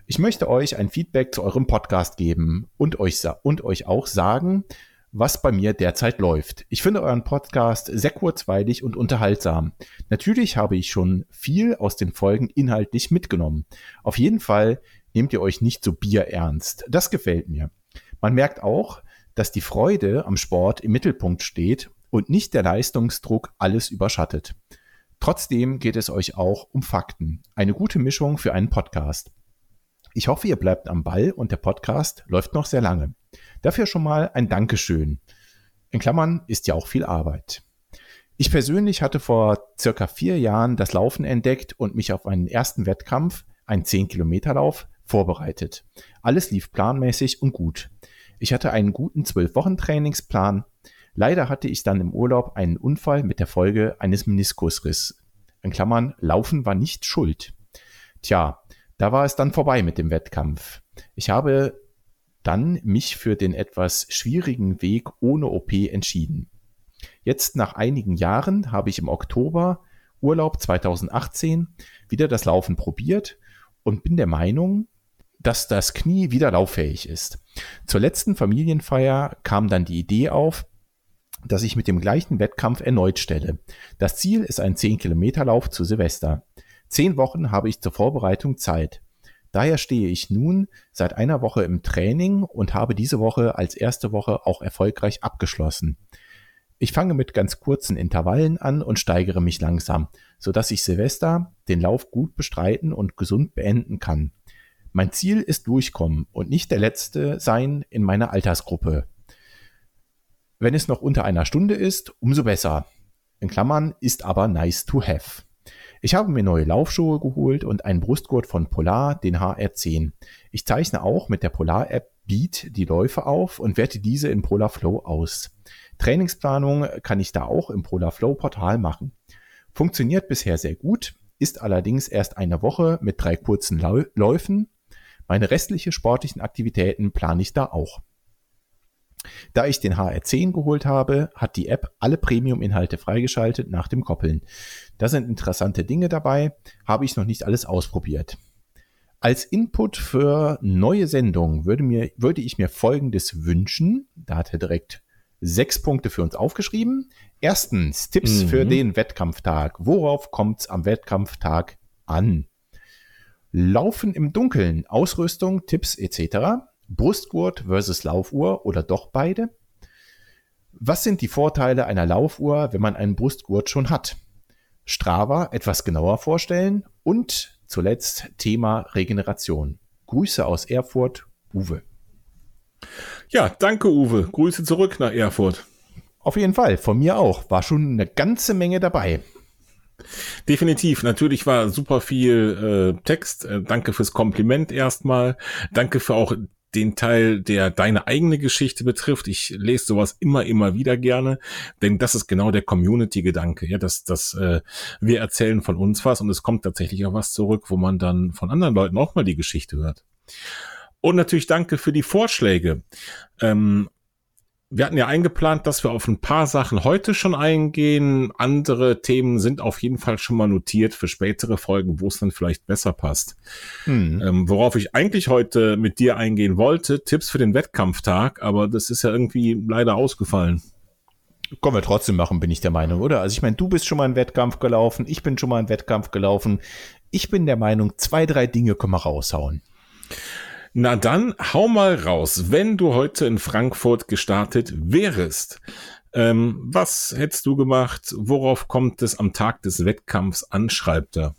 Ich möchte euch ein Feedback zu eurem Podcast geben und euch, und euch auch sagen, was bei mir derzeit läuft. Ich finde euren Podcast sehr kurzweilig und unterhaltsam. Natürlich habe ich schon viel aus den Folgen inhaltlich mitgenommen. Auf jeden Fall nehmt ihr euch nicht so bierernst. Das gefällt mir. Man merkt auch, dass die Freude am Sport im Mittelpunkt steht und nicht der Leistungsdruck alles überschattet. Trotzdem geht es euch auch um Fakten. Eine gute Mischung für einen Podcast. Ich hoffe, ihr bleibt am Ball und der Podcast läuft noch sehr lange. Dafür schon mal ein Dankeschön. In Klammern ist ja auch viel Arbeit. Ich persönlich hatte vor circa vier Jahren das Laufen entdeckt und mich auf einen ersten Wettkampf, einen 10-Kilometer-Lauf, vorbereitet. Alles lief planmäßig und gut. Ich hatte einen guten 12-Wochen-Trainingsplan. Leider hatte ich dann im Urlaub einen Unfall mit der Folge eines Meniskusriss. In Klammern, Laufen war nicht schuld. Tja, da war es dann vorbei mit dem Wettkampf. Ich habe dann mich für den etwas schwierigen Weg ohne OP entschieden. Jetzt nach einigen Jahren habe ich im Oktober Urlaub 2018 wieder das Laufen probiert und bin der Meinung, dass das Knie wieder lauffähig ist. Zur letzten Familienfeier kam dann die Idee auf, dass ich mit dem gleichen Wettkampf erneut stelle. Das Ziel ist ein 10-Kilometer-Lauf zu Silvester. Zehn Wochen habe ich zur Vorbereitung Zeit. Daher stehe ich nun seit einer Woche im Training und habe diese Woche als erste Woche auch erfolgreich abgeschlossen. Ich fange mit ganz kurzen Intervallen an und steigere mich langsam, so dass ich Silvester den Lauf gut bestreiten und gesund beenden kann. Mein Ziel ist durchkommen und nicht der letzte sein in meiner Altersgruppe. Wenn es noch unter einer Stunde ist, umso besser. In Klammern ist aber nice to have. Ich habe mir neue Laufschuhe geholt und einen Brustgurt von Polar, den HR10. Ich zeichne auch mit der Polar-App Beat die Läufe auf und werte diese in Polar Flow aus. Trainingsplanung kann ich da auch im Polar Flow Portal machen. Funktioniert bisher sehr gut, ist allerdings erst eine Woche mit drei kurzen Läufen. Meine restlichen sportlichen Aktivitäten plane ich da auch. Da ich den HR10 geholt habe, hat die App alle Premium-Inhalte freigeschaltet nach dem Koppeln. Da sind interessante Dinge dabei, habe ich noch nicht alles ausprobiert. Als Input für neue Sendungen würde, mir, würde ich mir Folgendes wünschen. Da hat er direkt sechs Punkte für uns aufgeschrieben. Erstens, Tipps mhm. für den Wettkampftag. Worauf kommt es am Wettkampftag an? Laufen im Dunkeln, Ausrüstung, Tipps etc. Brustgurt versus Laufuhr oder doch beide? Was sind die Vorteile einer Laufuhr, wenn man einen Brustgurt schon hat? Strava etwas genauer vorstellen und zuletzt Thema Regeneration. Grüße aus Erfurt, Uwe. Ja, danke Uwe. Grüße zurück nach Erfurt. Auf jeden Fall, von mir auch. War schon eine ganze Menge dabei. Definitiv. Natürlich war super viel äh, Text. Äh, danke fürs Kompliment erstmal. Danke für auch den Teil, der deine eigene Geschichte betrifft. Ich lese sowas immer, immer wieder gerne, denn das ist genau der Community-Gedanke, ja, dass, dass äh, wir erzählen von uns was und es kommt tatsächlich auch was zurück, wo man dann von anderen Leuten auch mal die Geschichte hört. Und natürlich danke für die Vorschläge. Ähm, wir hatten ja eingeplant, dass wir auf ein paar Sachen heute schon eingehen. Andere Themen sind auf jeden Fall schon mal notiert für spätere Folgen, wo es dann vielleicht besser passt. Hm. Ähm, worauf ich eigentlich heute mit dir eingehen wollte, Tipps für den Wettkampftag, aber das ist ja irgendwie leider ausgefallen. Können wir trotzdem machen, bin ich der Meinung, oder? Also ich meine, du bist schon mal einen Wettkampf gelaufen, ich bin schon mal einen Wettkampf gelaufen. Ich bin der Meinung, zwei, drei Dinge können wir raushauen. Na dann, hau mal raus. Wenn du heute in Frankfurt gestartet wärest, ähm, was hättest du gemacht? Worauf kommt es am Tag des Wettkampfs an, schreibt er?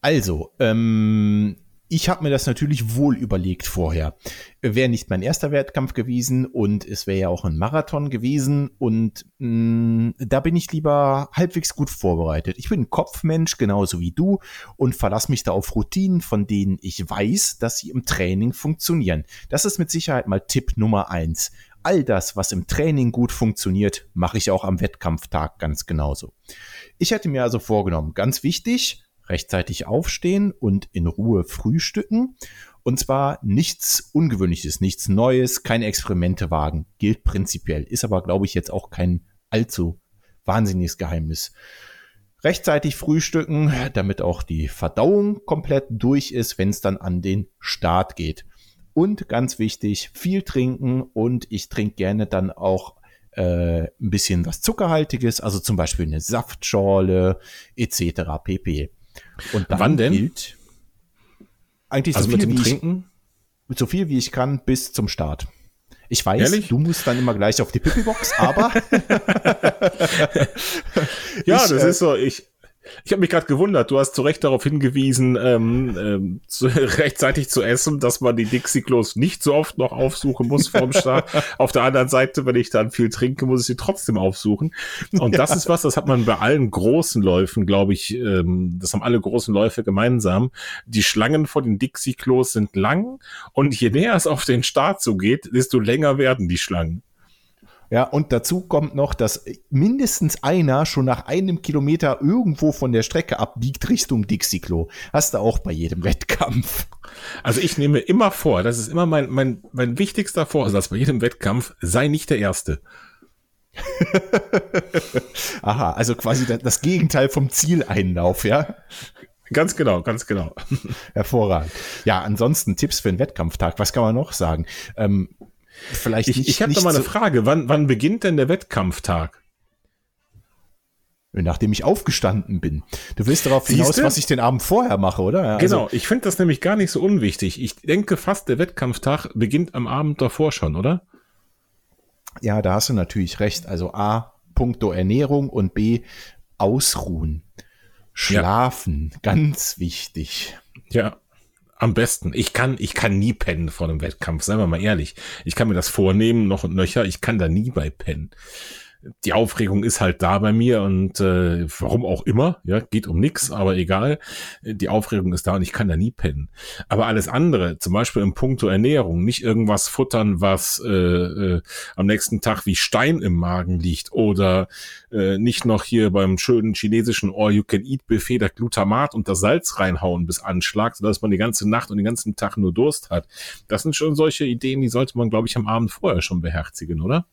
Also, ähm, ich habe mir das natürlich wohl überlegt vorher. Wäre nicht mein erster Wettkampf gewesen und es wäre ja auch ein Marathon gewesen und mh, mm, da bin ich lieber halbwegs gut vorbereitet. Ich bin ein Kopfmensch, genauso wie du und verlasse mich da auf Routinen, von denen ich weiß, dass sie im Training funktionieren. Das ist mit Sicherheit mal Tipp Nummer eins. All das, was im Training gut funktioniert, mache ich auch am Wettkampftag ganz genauso. Ich hätte mir also vorgenommen, ganz wichtig, rechtzeitig aufstehen und in Ruhe frühstücken. Und zwar nichts Ungewöhnliches, nichts Neues, keine Experimente wagen. Gilt prinzipiell, ist aber, glaube ich, jetzt auch kein allzu wahnsinniges Geheimnis. Rechtzeitig frühstücken, damit auch die Verdauung komplett durch ist, wenn es dann an den Start geht. Und ganz wichtig, viel trinken und ich trinke gerne dann auch äh, ein bisschen was Zuckerhaltiges, also zum Beispiel eine Saftschorle etc. pp. Und dann Wann denn? gilt eigentlich also so viel, wie Trinken? Ich, so viel wie ich kann bis zum Start. Ich weiß, Ehrlich? du musst dann immer gleich auf die Pipi-Box, aber ja, ich, das äh, ist so. Ich, ich habe mich gerade gewundert, du hast zu Recht darauf hingewiesen, ähm, ähm, zu, rechtzeitig zu essen, dass man die Dixie-Klos nicht so oft noch aufsuchen muss vorm Start. Auf der anderen Seite, wenn ich dann viel trinke, muss ich sie trotzdem aufsuchen. Und das ist was, das hat man bei allen großen Läufen, glaube ich, ähm, das haben alle großen Läufe gemeinsam. Die Schlangen vor den Dixie-Klos sind lang und je näher es auf den Start so geht, desto länger werden die Schlangen. Ja, und dazu kommt noch, dass mindestens einer schon nach einem Kilometer irgendwo von der Strecke abbiegt Richtung Dixie-Klo. Hast du auch bei jedem Wettkampf. Also ich nehme immer vor, das ist immer mein, mein, mein wichtigster Vorsatz bei jedem Wettkampf, sei nicht der Erste. Aha, also quasi das Gegenteil vom Zieleinlauf, ja? Ganz genau, ganz genau. Hervorragend. Ja, ansonsten Tipps für den Wettkampftag. Was kann man noch sagen? Ähm, vielleicht ich, nicht. Ich habe da mal eine Frage. Wann, wann beginnt denn der Wettkampftag? Nachdem ich aufgestanden bin. Du willst darauf hinaus, Siehste? was ich den Abend vorher mache, oder? Ja, genau, also, ich finde das nämlich gar nicht so unwichtig. Ich denke fast, der Wettkampftag beginnt am Abend davor schon, oder? Ja, da hast du natürlich recht. Also A, puncto Ernährung und B, Ausruhen. Schlafen, ja. ganz wichtig. Ja, am besten. Ich kann, ich kann nie pennen vor einem Wettkampf, seien wir mal ehrlich. Ich kann mir das vornehmen, noch und nöcher, ich kann da nie bei pennen die Aufregung ist halt da bei mir und äh, warum auch immer, ja, geht um nix, aber egal, die Aufregung ist da und ich kann da nie pennen. Aber alles andere, zum Beispiel im Punkto Ernährung, nicht irgendwas futtern, was äh, äh, am nächsten Tag wie Stein im Magen liegt oder äh, nicht noch hier beim schönen chinesischen All-You-Can-Eat-Buffet das Glutamat und das Salz reinhauen bis Anschlag, sodass man die ganze Nacht und den ganzen Tag nur Durst hat. Das sind schon solche Ideen, die sollte man, glaube ich, am Abend vorher schon beherzigen, oder?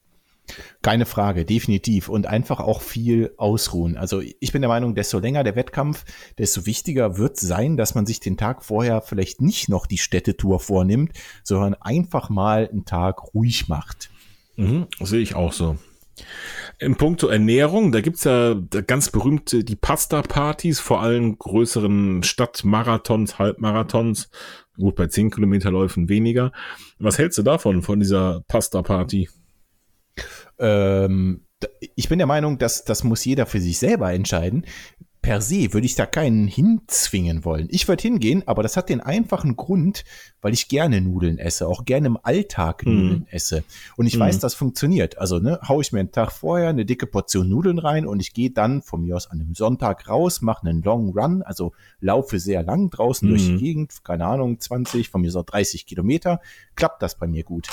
Keine Frage, definitiv. Und einfach auch viel ausruhen. Also ich bin der Meinung, desto länger der Wettkampf, desto wichtiger wird sein, dass man sich den Tag vorher vielleicht nicht noch die Städtetour vornimmt, sondern einfach mal einen Tag ruhig macht. Mhm, sehe ich auch so. Im Punkto Ernährung, da gibt's ja ganz berühmte die Pasta-Partys, vor allem größeren Stadtmarathons, Halbmarathons. Gut, bei 10 Kilometerläufen weniger. Was hältst du davon, von dieser Pasta-Party? Ähm, ich bin der Meinung, dass das muss jeder für sich selber entscheiden. Per se würde ich da keinen hinzwingen wollen. Ich würde hingehen, aber das hat den einfachen Grund, weil ich gerne Nudeln esse, auch gerne im Alltag mhm. Nudeln esse. Und ich mm. weiß, das funktioniert. Also, ne, hau ich mir einen Tag vorher eine dicke Portion Nudeln rein und ich gehe dann von mir aus an einem Sonntag raus, mache einen Long Run, also laufe sehr lang draußen mm. durch die mhm. Gegend, keine Ahnung, 20, von mir so 30 Kilometer, klappt das bei mir gut.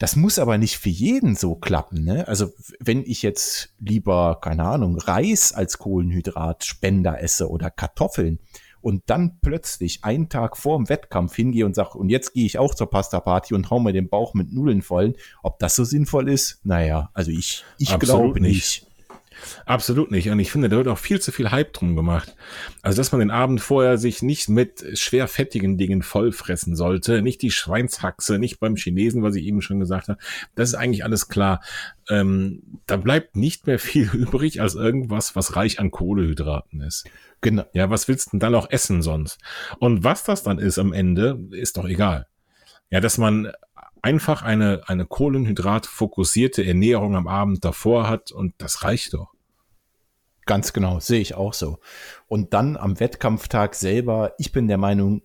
Das muss aber nicht für jeden so klappen. Ne? Also wenn ich jetzt lieber, keine Ahnung, Reis als Kohlenhydratspender esse oder Kartoffeln und dann plötzlich einen Tag vor dem Wettkampf hingehe und sage, und jetzt gehe ich auch zur Pasta-Party und hau mir den Bauch mit Nudeln voll, ob das so sinnvoll ist? Naja, also ich, ich glaube nicht. nicht. Absolut nicht. Und ich finde, da wird auch viel zu viel Hype drum gemacht. Also, dass man den Abend vorher sich nicht mit schwer fettigen Dingen vollfressen sollte, nicht die Schweinshaxe, nicht beim Chinesen, was ich eben schon gesagt habe. Das ist eigentlich alles klar. Ähm, da bleibt nicht mehr viel übrig als irgendwas, was reich an Kohlehydraten ist. Genau. Ja, was willst du denn dann auch essen sonst? Und was das dann ist am Ende, ist doch egal. Ja, dass man einfach eine, eine kohlenhydratfokussierte Ernährung am Abend davor hat und das reicht doch. Ganz genau, sehe ich auch so. Und dann am Wettkampftag selber, ich bin der Meinung,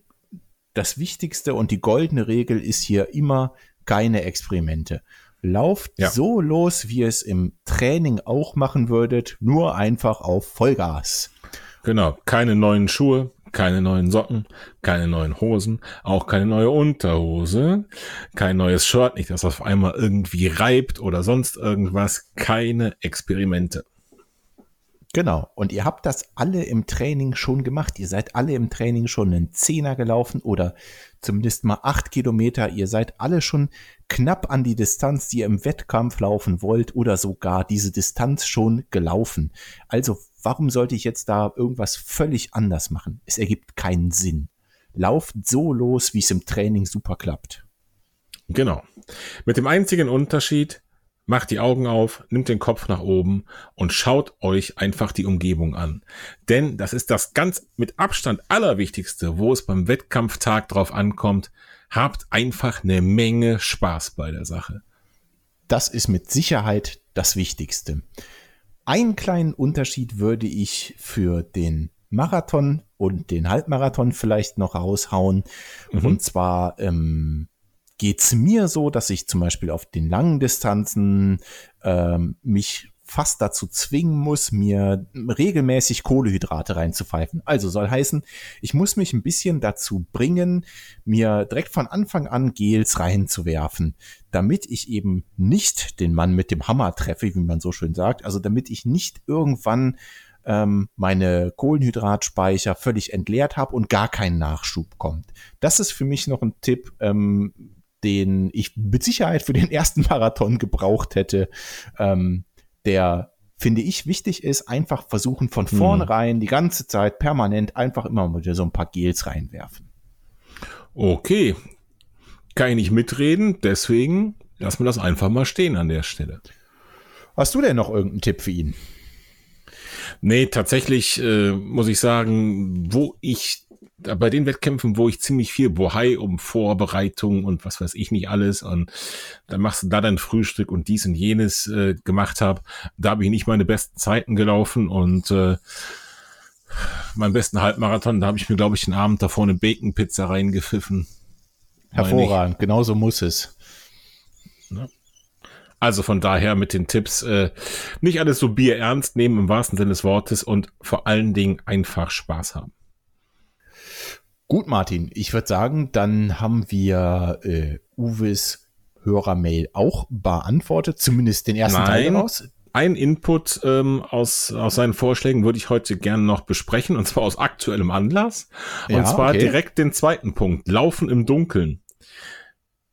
das Wichtigste und die goldene Regel ist hier immer keine Experimente. Lauft ja. so los, wie ihr es im Training auch machen würdet, nur einfach auf Vollgas. Genau, keine neuen Schuhe, keine neuen Socken, keine neuen Hosen, auch keine neue Unterhose, kein neues Shirt, nicht, dass auf einmal irgendwie reibt oder sonst irgendwas, keine Experimente. Genau. Und ihr habt das alle im Training schon gemacht. Ihr seid alle im Training schon einen Zehner gelaufen oder zumindest mal acht Kilometer. Ihr seid alle schon knapp an die Distanz, die ihr im Wettkampf laufen wollt oder sogar diese Distanz schon gelaufen. Also warum sollte ich jetzt da irgendwas völlig anders machen? Es ergibt keinen Sinn. Lauft so los, wie es im Training super klappt. Genau. Mit dem einzigen Unterschied, Macht die Augen auf, nimmt den Kopf nach oben und schaut euch einfach die Umgebung an. Denn das ist das ganz mit Abstand allerwichtigste, wo es beim Wettkampftag drauf ankommt. Habt einfach eine Menge Spaß bei der Sache. Das ist mit Sicherheit das Wichtigste. Einen kleinen Unterschied würde ich für den Marathon und den Halbmarathon vielleicht noch raushauen. Mhm. Und zwar ähm, geht's mir so, dass ich zum Beispiel auf den langen Distanzen ähm, mich fast dazu zwingen muss, mir regelmäßig Kohlehydrate reinzupfeifen. Also soll heißen, ich muss mich ein bisschen dazu bringen, mir direkt von Anfang an Gels reinzuwerfen, damit ich eben nicht den Mann mit dem Hammer treffe, wie man so schön sagt. Also damit ich nicht irgendwann ähm, meine Kohlenhydratspeicher völlig entleert habe und gar kein Nachschub kommt. Das ist für mich noch ein Tipp, ähm, den ich mit Sicherheit für den ersten Marathon gebraucht hätte, ähm, der finde ich wichtig ist, einfach versuchen von hm. vornherein die ganze Zeit permanent einfach immer mal so ein paar Gels reinwerfen. Okay, kann ich nicht mitreden, deswegen lassen wir das einfach mal stehen an der Stelle. Hast du denn noch irgendeinen Tipp für ihn? Nee, tatsächlich äh, muss ich sagen, wo ich bei den Wettkämpfen, wo ich ziemlich viel Bohai um Vorbereitung und was weiß ich nicht alles und dann machst du da dein Frühstück und dies und jenes äh, gemacht habe, da habe ich nicht meine besten Zeiten gelaufen und äh, meinen besten Halbmarathon, da habe ich mir, glaube ich, den Abend davor eine Bacon-Pizza reingepfiffen. Hervorragend, genauso muss es. Ne? Also von daher mit den Tipps, äh, nicht alles so Bier ernst nehmen im wahrsten Sinne des Wortes und vor allen Dingen einfach Spaß haben. Gut, Martin, ich würde sagen, dann haben wir äh, Uwes Hörermail auch beantwortet, zumindest den ersten Nein. Teil daraus. Ein Input ähm, aus, aus seinen Vorschlägen würde ich heute gerne noch besprechen, und zwar aus aktuellem Anlass. Und ja, zwar okay. direkt den zweiten Punkt, Laufen im Dunkeln.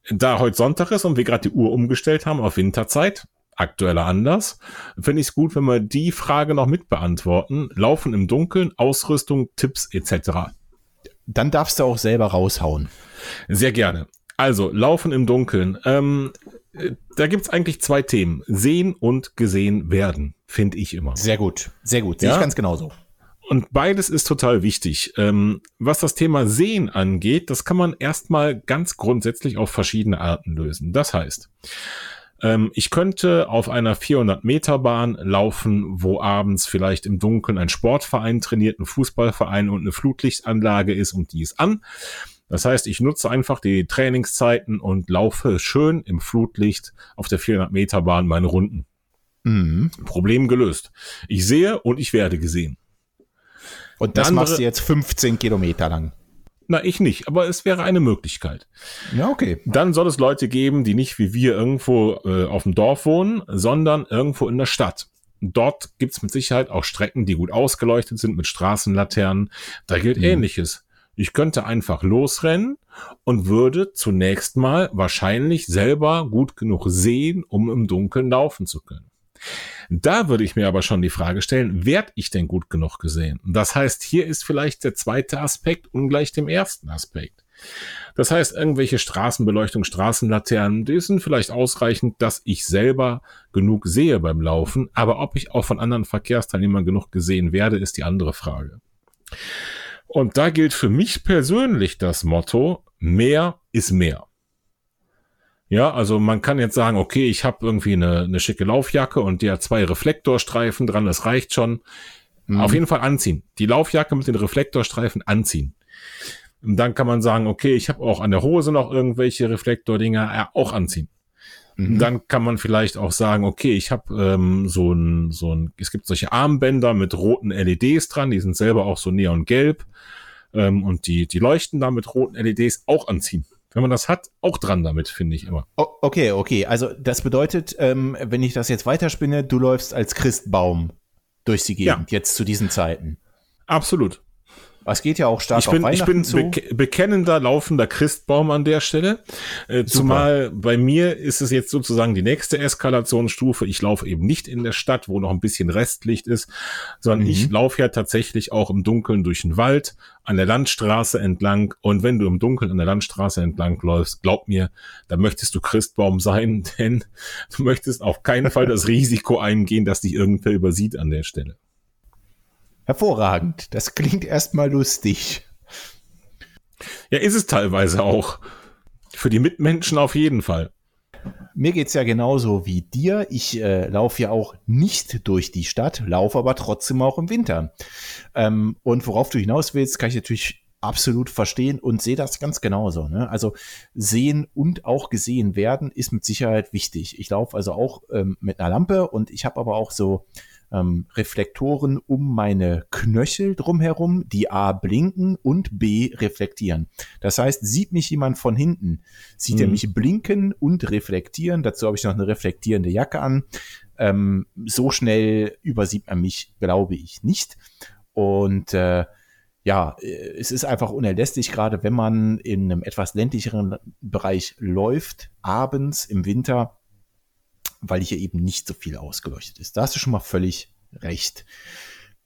Da heute Sonntag ist und wir gerade die Uhr umgestellt haben auf Winterzeit, aktueller Anlass, finde ich es gut, wenn wir die Frage noch mit beantworten. Laufen im Dunkeln, Ausrüstung, Tipps etc dann darfst du auch selber raushauen. Sehr gerne. Also, Laufen im Dunkeln. Ähm, äh, da gibt's eigentlich zwei Themen. Sehen und gesehen werden, finde ich immer. Sehr gut, sehr gut. Sehe ja? ich ganz genauso. Und beides ist total wichtig. Ähm, was das Thema Sehen angeht, das kann man erstmal ganz grundsätzlich auf verschiedene Arten lösen. Das heißt, ähm, ich könnte auf einer 400 Meter Bahn laufen, wo abends vielleicht im Dunkeln ein Sportverein trainiert, ein Fußballverein und eine Flutlichtanlage ist und die ist an. Das heißt, ich nutze einfach die Trainingszeiten und laufe schön im Flutlicht auf der 400 Meter Bahn meine Runden. Mhm. Problem gelöst. Ich sehe und ich werde gesehen. Und das andere, machst du jetzt 15 Kilometer lang. Na, ich nicht, aber es wäre eine Möglichkeit. Ja, okay. Dann soll es Leute geben, die nicht wie wir irgendwo äh, auf dem Dorf wohnen, sondern irgendwo in der Stadt. Dort gibt's mit Sicherheit auch Strecken, die gut ausgeleuchtet sind mit Straßenlaternen. Da gilt mhm. Ähnliches. Ich könnte einfach losrennen und würde zunächst mal wahrscheinlich selber gut genug sehen, um im Dunkeln laufen zu können. Da würde ich mir aber schon die Frage stellen, werd ich denn gut genug gesehen? Das heißt, hier ist vielleicht der zweite Aspekt ungleich dem ersten Aspekt. Das heißt, irgendwelche Straßenbeleuchtung, Straßenlaternen, die sind vielleicht ausreichend, dass ich selber genug sehe beim Laufen, aber ob ich auch von anderen Verkehrsteilnehmern genug gesehen werde, ist die andere Frage. Und da gilt für mich persönlich das Motto, mehr ist mehr. Ja, also man kann jetzt sagen, okay, ich habe irgendwie eine, eine schicke Laufjacke und die hat zwei Reflektorstreifen dran, das reicht schon. Mhm. Auf jeden Fall anziehen. Die Laufjacke mit den Reflektorstreifen anziehen. Und dann kann man sagen, okay, ich habe auch an der Hose noch irgendwelche Reflektordinger äh, auch anziehen. Mhm. Dann kann man vielleicht auch sagen, okay, ich habe ähm, so ein, so ein, es gibt solche Armbänder mit roten LEDs dran, die sind selber auch so neongelb ähm, und die, die leuchten da mit roten LEDs auch anziehen wenn man das hat, auch dran damit, finde ich immer. okay, okay. Also das bedeutet, ähm, wenn ich das jetzt weiterspinne, du läufst als Christbaum durch die Gegend, ja. jetzt zu diesen Zeiten. Absolut. Es geht ja auch stark ich bin, auf Weihnachten Ich bin beke bekennender, laufender Christbaum an der Stelle. Äh, zumal bei mir ist es jetzt sozusagen die nächste Eskalationsstufe. Ich laufe eben nicht in der Stadt, wo noch ein bisschen Restlicht ist, sondern mhm. ich laufe ja tatsächlich auch im Dunkeln durch den Wald, an der Landstraße entlang. Und wenn du im Dunkeln an der Landstraße entlang läufst, glaub mir, da möchtest du Christbaum sein, denn du möchtest auf keinen Fall das Risiko eingehen, dass dich irgendwer übersieht an der Stelle. Hervorragend. Das klingt erstmal lustig. Ja, ist es teilweise auch. Für die Mitmenschen auf jeden Fall. Mir geht's ja genauso wie dir. Ich äh, laufe ja auch nicht durch die Stadt, laufe aber trotzdem auch im Winter. Ähm, und worauf du hinaus willst, kann ich natürlich absolut verstehen und sehe das ganz genauso. Ne? Also sehen und auch gesehen werden ist mit Sicherheit wichtig. Ich laufe also auch ähm, mit einer Lampe und ich habe aber auch so ähm, Reflektoren um meine Knöchel drumherum, die A blinken und B reflektieren. Das heißt, sieht mich jemand von hinten, sieht mhm. er mich blinken und reflektieren. Dazu habe ich noch eine reflektierende Jacke an. Ähm, so schnell übersieht man mich, glaube ich, nicht. Und äh, ja, es ist einfach unerlässlich, gerade wenn man in einem etwas ländlicheren Bereich läuft, abends im Winter, weil hier eben nicht so viel ausgeleuchtet ist. Da hast du schon mal völlig recht.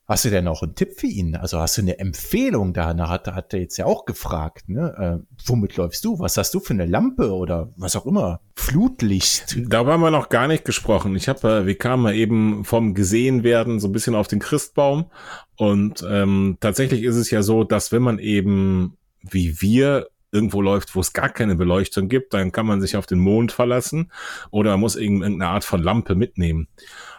Hast du denn noch einen Tipp für ihn? Also hast du eine Empfehlung? Da hat, hat er jetzt ja auch gefragt, ne? Äh, womit läufst du? Was hast du für eine Lampe oder was auch immer? Flutlicht. Darüber haben wir noch gar nicht gesprochen. Ich habe, äh, wir kamen eben vom Gesehenwerden so ein bisschen auf den Christbaum. Und ähm, tatsächlich ist es ja so, dass wenn man eben wie wir irgendwo läuft, wo es gar keine Beleuchtung gibt, dann kann man sich auf den Mond verlassen oder muss irgendeine Art von Lampe mitnehmen.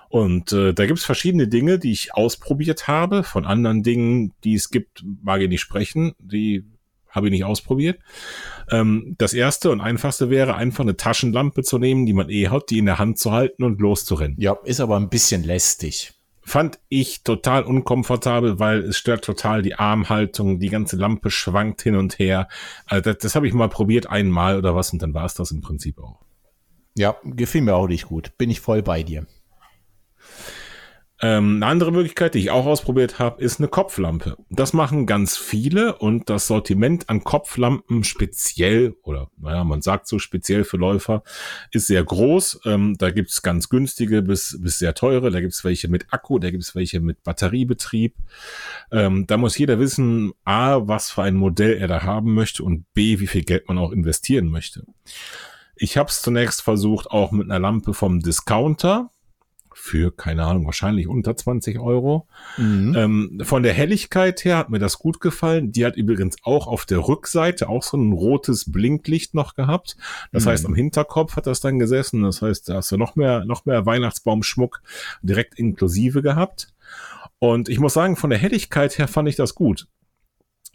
Und äh, da gibt es verschiedene Dinge, die ich ausprobiert habe. Von anderen Dingen, die es gibt, mag ich nicht sprechen. Die habe ich nicht ausprobiert. Ähm, das erste und einfachste wäre einfach eine Taschenlampe zu nehmen, die man eh hat, die in der Hand zu halten und loszurennen. Ja, ist aber ein bisschen lästig fand ich total unkomfortabel, weil es stört total die Armhaltung, die ganze Lampe schwankt hin und her. Also das, das habe ich mal probiert einmal oder was und dann war es das im Prinzip auch. Ja, gefiel mir auch nicht gut. Bin ich voll bei dir. Ähm, eine andere Möglichkeit, die ich auch ausprobiert habe, ist eine Kopflampe. Das machen ganz viele und das Sortiment an Kopflampen speziell oder naja, man sagt so speziell für Läufer ist sehr groß. Ähm, da gibt's ganz günstige bis, bis sehr teure. Da gibt's welche mit Akku, da gibt's welche mit Batteriebetrieb. Ähm, da muss jeder wissen, a, was für ein Modell er da haben möchte und b, wie viel Geld man auch investieren möchte. Ich habe es zunächst versucht, auch mit einer Lampe vom Discounter für, keine Ahnung, wahrscheinlich unter 20 Euro. Mhm. Ähm, von der Helligkeit her hat mir das gut gefallen. Die hat übrigens auch auf der Rückseite auch so ein rotes Blinklicht noch gehabt. Das mhm. heißt, am Hinterkopf hat das dann gesessen. Das heißt, da hast du noch mehr, noch mehr Weihnachtsbaumschmuck direkt inklusive gehabt. Und ich muss sagen, von der Helligkeit her fand ich das gut.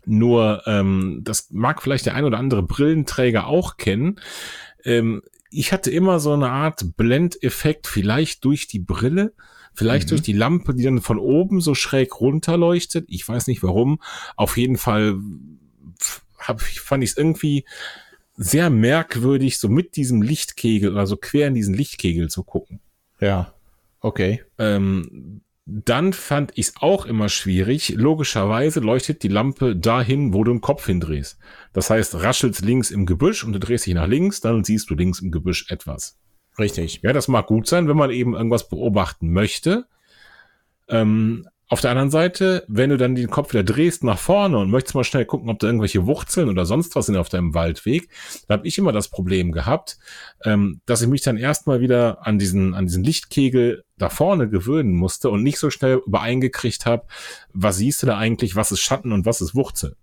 Nur, ähm, das mag vielleicht der ein oder andere Brillenträger auch kennen. Ähm, ich hatte immer so eine Art Blendeffekt, vielleicht durch die Brille, vielleicht mhm. durch die Lampe, die dann von oben so schräg runterleuchtet. Ich weiß nicht warum. Auf jeden Fall hab, fand ich es irgendwie sehr merkwürdig, so mit diesem Lichtkegel oder so quer in diesen Lichtkegel zu gucken. Ja. Okay. Ähm, dann fand ich es auch immer schwierig. Logischerweise leuchtet die Lampe dahin, wo du den Kopf hindrehst. Das heißt, raschelst links im Gebüsch und du drehst dich nach links, dann siehst du links im Gebüsch etwas. Richtig. Ja, das mag gut sein, wenn man eben irgendwas beobachten möchte. Ähm, auf der anderen Seite, wenn du dann den Kopf wieder drehst nach vorne und möchtest mal schnell gucken, ob da irgendwelche Wurzeln oder sonst was sind auf deinem Waldweg, dann habe ich immer das Problem gehabt, ähm, dass ich mich dann erstmal wieder an diesen, an diesen Lichtkegel da vorne gewöhnen musste und nicht so schnell übereingekriegt habe, was siehst du da eigentlich, was ist Schatten und was ist Wurzel.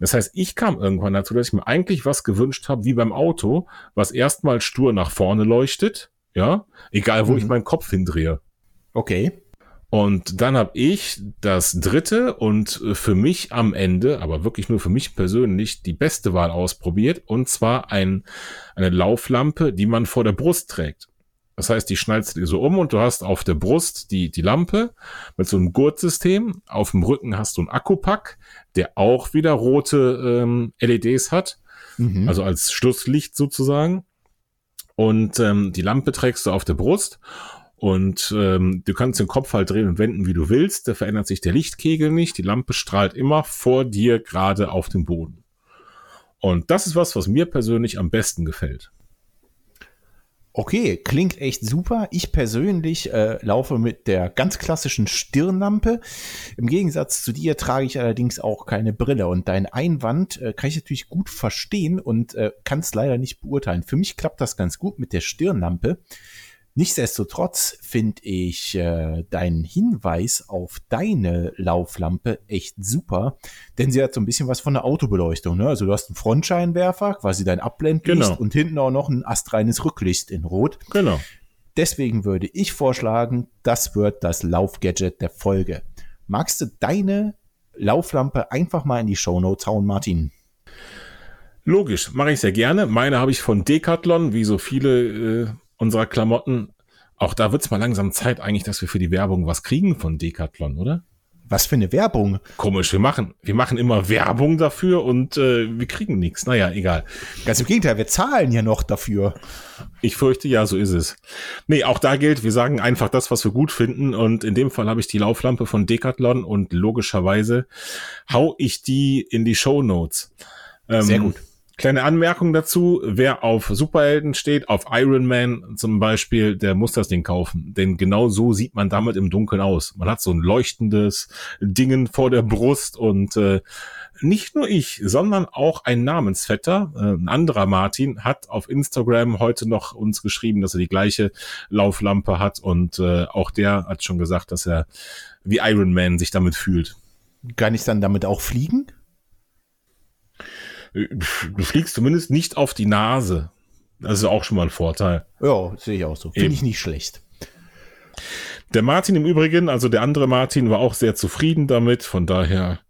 Das heißt, ich kam irgendwann dazu, dass ich mir eigentlich was gewünscht habe, wie beim Auto, was erstmal stur nach vorne leuchtet, ja, egal wo mhm. ich meinen Kopf hindrehe. Okay. Und dann habe ich das dritte und für mich am Ende, aber wirklich nur für mich persönlich, die beste Wahl ausprobiert. Und zwar ein, eine Lauflampe, die man vor der Brust trägt. Das heißt, die schnallst du dir so um und du hast auf der Brust die, die Lampe mit so einem Gurtsystem. Auf dem Rücken hast du einen Akkupack, der auch wieder rote ähm, LEDs hat. Mhm. Also als Schlusslicht sozusagen. Und ähm, die Lampe trägst du auf der Brust und ähm, du kannst den Kopf halt drehen und wenden, wie du willst. Da verändert sich der Lichtkegel nicht. Die Lampe strahlt immer vor dir gerade auf dem Boden. Und das ist was, was mir persönlich am besten gefällt. Okay, klingt echt super. Ich persönlich äh, laufe mit der ganz klassischen Stirnlampe. Im Gegensatz zu dir trage ich allerdings auch keine Brille. Und dein Einwand äh, kann ich natürlich gut verstehen und äh, kann es leider nicht beurteilen. Für mich klappt das ganz gut mit der Stirnlampe. Nichtsdestotrotz finde ich äh, deinen Hinweis auf deine Lauflampe echt super, denn sie hat so ein bisschen was von der Autobeleuchtung. Ne? Also du hast einen Frontscheinwerfer, quasi dein Abblendlicht genau. und hinten auch noch ein astreines Rücklicht in Rot. Genau. Deswegen würde ich vorschlagen, das wird das Laufgadget der Folge. Magst du deine Lauflampe einfach mal in die Shownotes hauen, Martin? Logisch, mache ich sehr gerne. Meine habe ich von Decathlon, wie so viele äh, unserer Klamotten. Auch da wird's mal langsam Zeit eigentlich, dass wir für die Werbung was kriegen von Decathlon, oder? Was für eine Werbung? Komisch, wir machen, wir machen immer Werbung dafür und äh, wir kriegen nichts. Naja, egal. Ganz im Gegenteil, wir zahlen ja noch dafür. Ich fürchte, ja, so ist es. Nee, auch da gilt, wir sagen einfach das, was wir gut finden. Und in dem Fall habe ich die Lauflampe von Decathlon und logischerweise hau ich die in die Show Notes. Ähm, Sehr gut. Kleine Anmerkung dazu, wer auf Superhelden steht, auf Iron Man zum Beispiel, der muss das Ding kaufen. Denn genau so sieht man damit im Dunkeln aus. Man hat so ein leuchtendes Dingen vor der Brust und äh, nicht nur ich, sondern auch ein Namensvetter, äh, ein anderer Martin, hat auf Instagram heute noch uns geschrieben, dass er die gleiche Lauflampe hat und äh, auch der hat schon gesagt, dass er wie Iron Man sich damit fühlt. Kann ich dann damit auch fliegen? Du fliegst zumindest nicht auf die Nase. Das ist auch schon mal ein Vorteil. Ja, sehe ich auch so. Finde ich nicht schlecht. Der Martin im Übrigen, also der andere Martin, war auch sehr zufrieden damit. Von daher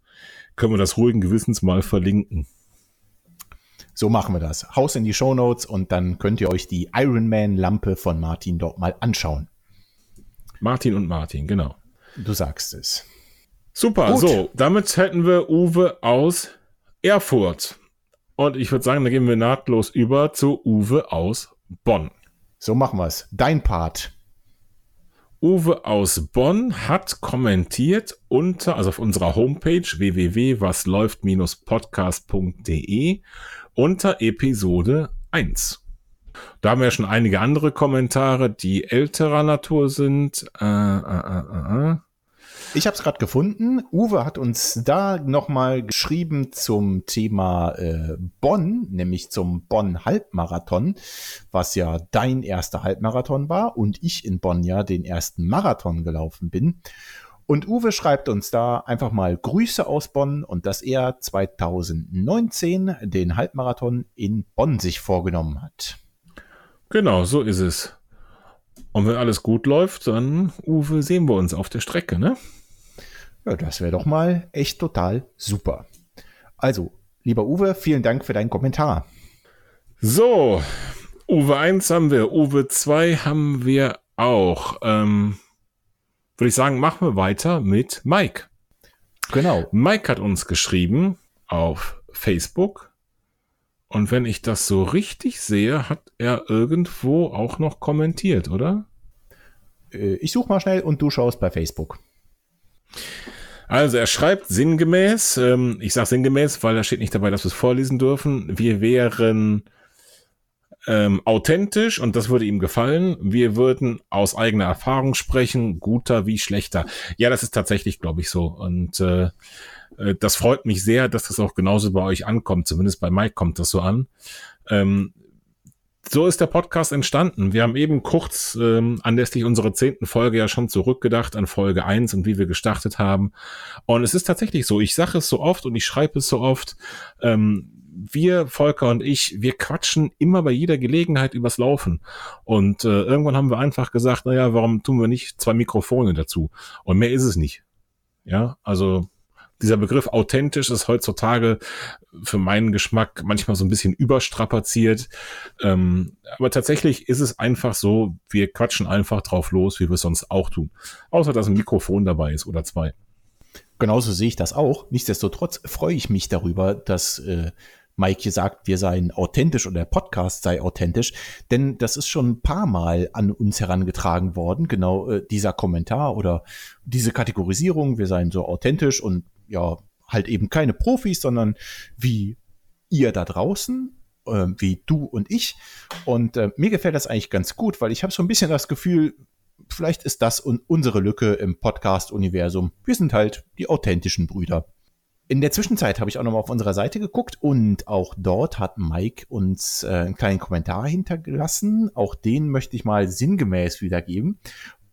können wir das ruhigen Gewissens mal verlinken. So machen wir das. Haus in die Show Notes und dann könnt ihr euch die Ironman-Lampe von Martin dort mal anschauen. Martin und Martin, genau. Du sagst es. Super, Gut. so, damit hätten wir Uwe aus Erfurt. Und ich würde sagen, da gehen wir nahtlos über zu Uwe aus Bonn. So machen wir es. Dein Part. Uwe aus Bonn hat kommentiert unter, also auf unserer Homepage www.wasläuft-podcast.de unter Episode 1. Da haben wir ja schon einige andere Kommentare, die älterer Natur sind. Äh, äh, äh, äh. äh. Ich habe es gerade gefunden. Uwe hat uns da nochmal geschrieben zum Thema äh, Bonn, nämlich zum Bonn Halbmarathon, was ja dein erster Halbmarathon war und ich in Bonn ja den ersten Marathon gelaufen bin. Und Uwe schreibt uns da einfach mal Grüße aus Bonn und dass er 2019 den Halbmarathon in Bonn sich vorgenommen hat. Genau, so ist es. Und wenn alles gut läuft, dann, Uwe, sehen wir uns auf der Strecke, ne? Ja, das wäre doch mal echt total super. Also, lieber Uwe, vielen Dank für deinen Kommentar. So, Uwe 1 haben wir, Uwe 2 haben wir auch. Ähm, Würde ich sagen, machen wir weiter mit Mike. Genau. Mike hat uns geschrieben auf Facebook. Und wenn ich das so richtig sehe, hat er irgendwo auch noch kommentiert, oder? äh, ich suche mal schnell und du schaust bei Facebook. Also er schreibt sinngemäß, ähm, ich sage sinngemäß, weil da steht nicht dabei, dass wir es vorlesen dürfen. Wir wären ähm, authentisch und das würde ihm gefallen. Wir würden aus eigener Erfahrung sprechen, guter wie schlechter. Ja, das ist tatsächlich, glaube ich, so. Und äh, äh, das freut mich sehr, dass das auch genauso bei euch ankommt. Zumindest bei Mike kommt das so an. Ähm, so ist der Podcast entstanden. Wir haben eben kurz ähm, anlässlich unserer zehnten Folge ja schon zurückgedacht an Folge eins und wie wir gestartet haben. Und es ist tatsächlich so, ich sage es so oft und ich schreibe es so oft, ähm, wir, Volker und ich, wir quatschen immer bei jeder Gelegenheit übers Laufen. Und äh, irgendwann haben wir einfach gesagt, naja, warum tun wir nicht zwei Mikrofone dazu? Und mehr ist es nicht. Ja, also dieser Begriff authentisch ist heutzutage für meinen Geschmack manchmal so ein bisschen überstrapaziert. Ähm, aber tatsächlich ist es einfach so, wir quatschen einfach drauf los, wie wir es sonst auch tun. Außer dass ein Mikrofon dabei ist oder zwei. Genauso sehe ich das auch. Nichtsdestotrotz freue ich mich darüber, dass äh, Mike sagt, wir seien authentisch und der Podcast sei authentisch, denn das ist schon ein paar Mal an uns herangetragen worden, genau äh, dieser Kommentar oder diese Kategorisierung, wir seien so authentisch und ja, halt eben keine Profis, sondern wie ihr da draußen, äh, wie du und ich. Und äh, mir gefällt das eigentlich ganz gut, weil ich habe so ein bisschen das Gefühl, vielleicht ist das un unsere Lücke im Podcast-Universum. Wir sind halt die authentischen Brüder. In der Zwischenzeit habe ich auch nochmal auf unserer Seite geguckt und auch dort hat Mike uns äh, einen kleinen Kommentar hinterlassen. Auch den möchte ich mal sinngemäß wiedergeben.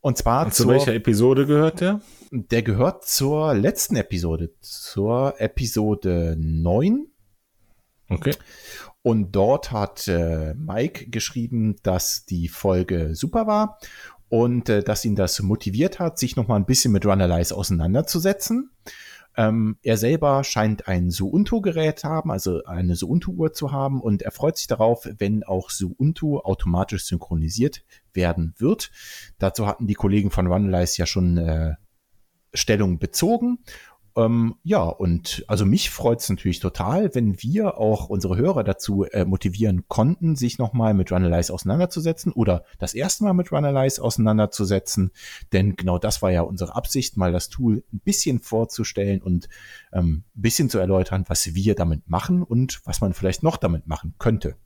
Und zwar und zu zur, welcher Episode gehört der? Der gehört zur letzten Episode, zur Episode 9. Okay. Und dort hat äh, Mike geschrieben, dass die Folge super war und äh, dass ihn das motiviert hat, sich nochmal ein bisschen mit Runalyze auseinanderzusetzen. Ähm, er selber scheint ein Suunto-Gerät haben, also eine Suunto-Uhr zu haben und er freut sich darauf, wenn auch Suunto automatisch synchronisiert werden wird. Dazu hatten die Kollegen von Runalyze ja schon äh, Stellung bezogen ähm, ja, und also mich freut es natürlich total, wenn wir auch unsere Hörer dazu äh, motivieren konnten, sich nochmal mit Runalyze auseinanderzusetzen oder das erste Mal mit Runalyze auseinanderzusetzen. Denn genau das war ja unsere Absicht, mal das Tool ein bisschen vorzustellen und ähm, ein bisschen zu erläutern, was wir damit machen und was man vielleicht noch damit machen könnte.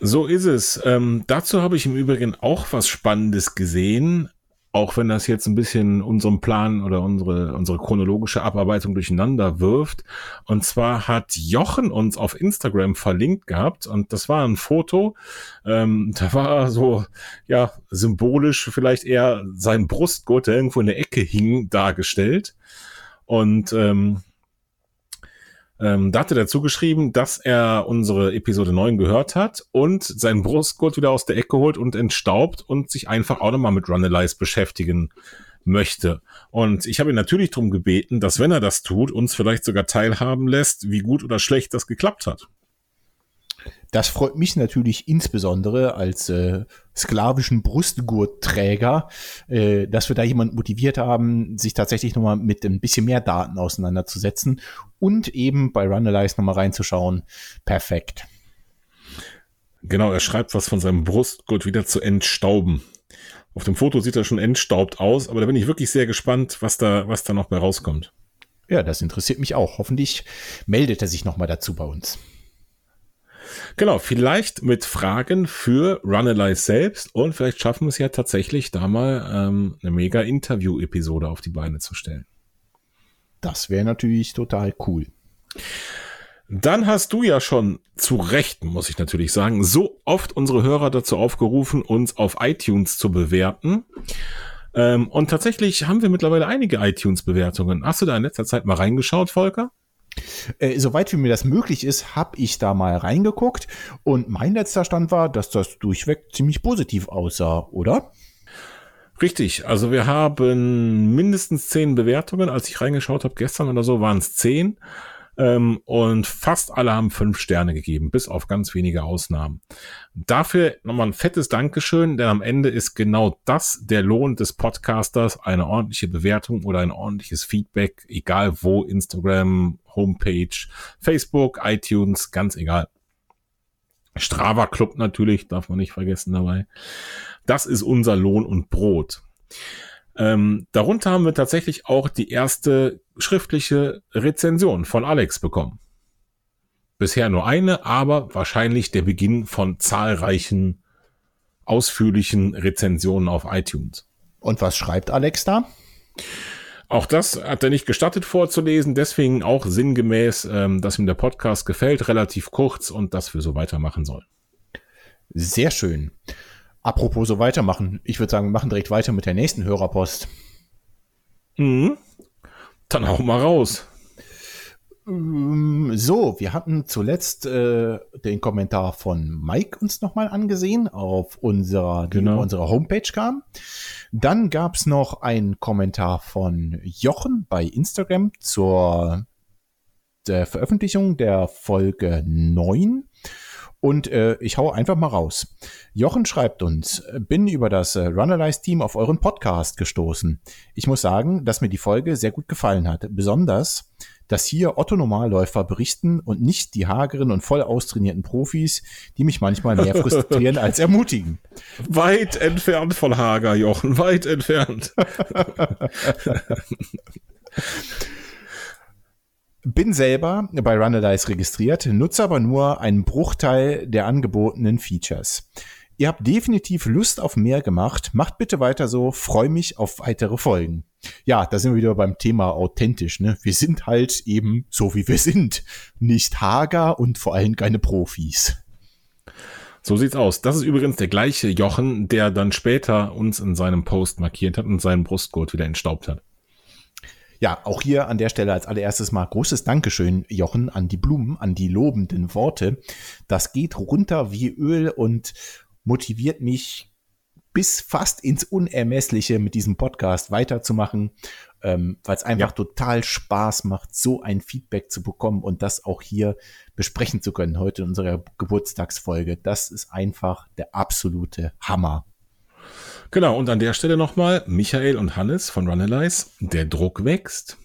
So ist es. Ähm, dazu habe ich im Übrigen auch was Spannendes gesehen auch wenn das jetzt ein bisschen unseren Plan oder unsere, unsere chronologische Abarbeitung durcheinander wirft. Und zwar hat Jochen uns auf Instagram verlinkt gehabt und das war ein Foto, ähm, da war so, ja, symbolisch vielleicht eher sein Brustgurt, der irgendwo in der Ecke hing, dargestellt. Und ähm, ähm, da hat er dazu geschrieben, dass er unsere Episode 9 gehört hat und seinen Brustgurt wieder aus der Ecke holt und entstaubt und sich einfach auch nochmal mit Runalyze beschäftigen möchte. Und ich habe ihn natürlich darum gebeten, dass wenn er das tut, uns vielleicht sogar teilhaben lässt, wie gut oder schlecht das geklappt hat. Das freut mich natürlich insbesondere als äh, sklavischen Brustgurtträger, äh, dass wir da jemanden motiviert haben, sich tatsächlich nochmal mit ein bisschen mehr Daten auseinanderzusetzen und eben bei Runalyze nochmal reinzuschauen. Perfekt. Genau, er schreibt was von seinem Brustgurt wieder zu entstauben. Auf dem Foto sieht er schon entstaubt aus, aber da bin ich wirklich sehr gespannt, was da, was da noch bei rauskommt. Ja, das interessiert mich auch. Hoffentlich meldet er sich nochmal dazu bei uns. Genau, vielleicht mit Fragen für Runalyze selbst und vielleicht schaffen wir es ja tatsächlich, da mal ähm, eine mega Interview-Episode auf die Beine zu stellen. Das wäre natürlich total cool. Dann hast du ja schon zu Recht, muss ich natürlich sagen, so oft unsere Hörer dazu aufgerufen, uns auf iTunes zu bewerten. Ähm, und tatsächlich haben wir mittlerweile einige iTunes-Bewertungen. Hast du da in letzter Zeit mal reingeschaut, Volker? Äh, soweit wie mir das möglich ist, habe ich da mal reingeguckt und mein letzter Stand war, dass das durchweg ziemlich positiv aussah, oder? Richtig, also wir haben mindestens zehn Bewertungen. Als ich reingeschaut habe, gestern oder so, waren es zehn. Ähm, und fast alle haben fünf Sterne gegeben, bis auf ganz wenige Ausnahmen. Dafür nochmal ein fettes Dankeschön, denn am Ende ist genau das der Lohn des Podcasters, eine ordentliche Bewertung oder ein ordentliches Feedback, egal wo, Instagram, Homepage, Facebook, iTunes, ganz egal. Strava Club natürlich, darf man nicht vergessen dabei. Das ist unser Lohn und Brot. Ähm, darunter haben wir tatsächlich auch die erste schriftliche Rezension von Alex bekommen. Bisher nur eine, aber wahrscheinlich der Beginn von zahlreichen ausführlichen Rezensionen auf iTunes. Und was schreibt Alex da? Auch das hat er nicht gestattet vorzulesen, deswegen auch sinngemäß, ähm, dass ihm der Podcast gefällt, relativ kurz und dass wir so weitermachen sollen. Sehr schön. Apropos so weitermachen, ich würde sagen, wir machen direkt weiter mit der nächsten Hörerpost. Mhm. Dann hau mal raus. Ähm, so, wir hatten zuletzt äh, den Kommentar von Mike uns nochmal angesehen auf unserer, genau. unserer Homepage kam. Dann gab's noch einen Kommentar von Jochen bei Instagram zur der Veröffentlichung der Folge 9. Und äh, ich hau einfach mal raus. Jochen schreibt uns, bin über das äh, Runalyze-Team auf euren Podcast gestoßen. Ich muss sagen, dass mir die Folge sehr gut gefallen hat. Besonders, dass hier Otto-Normalläufer berichten und nicht die hageren und voll austrainierten Profis, die mich manchmal mehr frustrieren als ermutigen. Weit entfernt von Hager, Jochen, weit entfernt. Bin selber bei Runalyze registriert, nutze aber nur einen Bruchteil der angebotenen Features. Ihr habt definitiv Lust auf mehr gemacht. Macht bitte weiter so. Freue mich auf weitere Folgen. Ja, da sind wir wieder beim Thema authentisch. Ne? Wir sind halt eben so, wie wir sind. Nicht hager und vor allem keine Profis. So sieht's aus. Das ist übrigens der gleiche Jochen, der dann später uns in seinem Post markiert hat und seinen Brustgurt wieder entstaubt hat. Ja, auch hier an der Stelle als allererstes mal großes Dankeschön, Jochen, an die Blumen, an die lobenden Worte. Das geht runter wie Öl und motiviert mich bis fast ins Unermessliche mit diesem Podcast weiterzumachen, ähm, weil es einfach ja. total Spaß macht, so ein Feedback zu bekommen und das auch hier besprechen zu können heute in unserer Geburtstagsfolge. Das ist einfach der absolute Hammer. Genau, und an der Stelle nochmal Michael und Hannes von Runalyze. Der Druck wächst.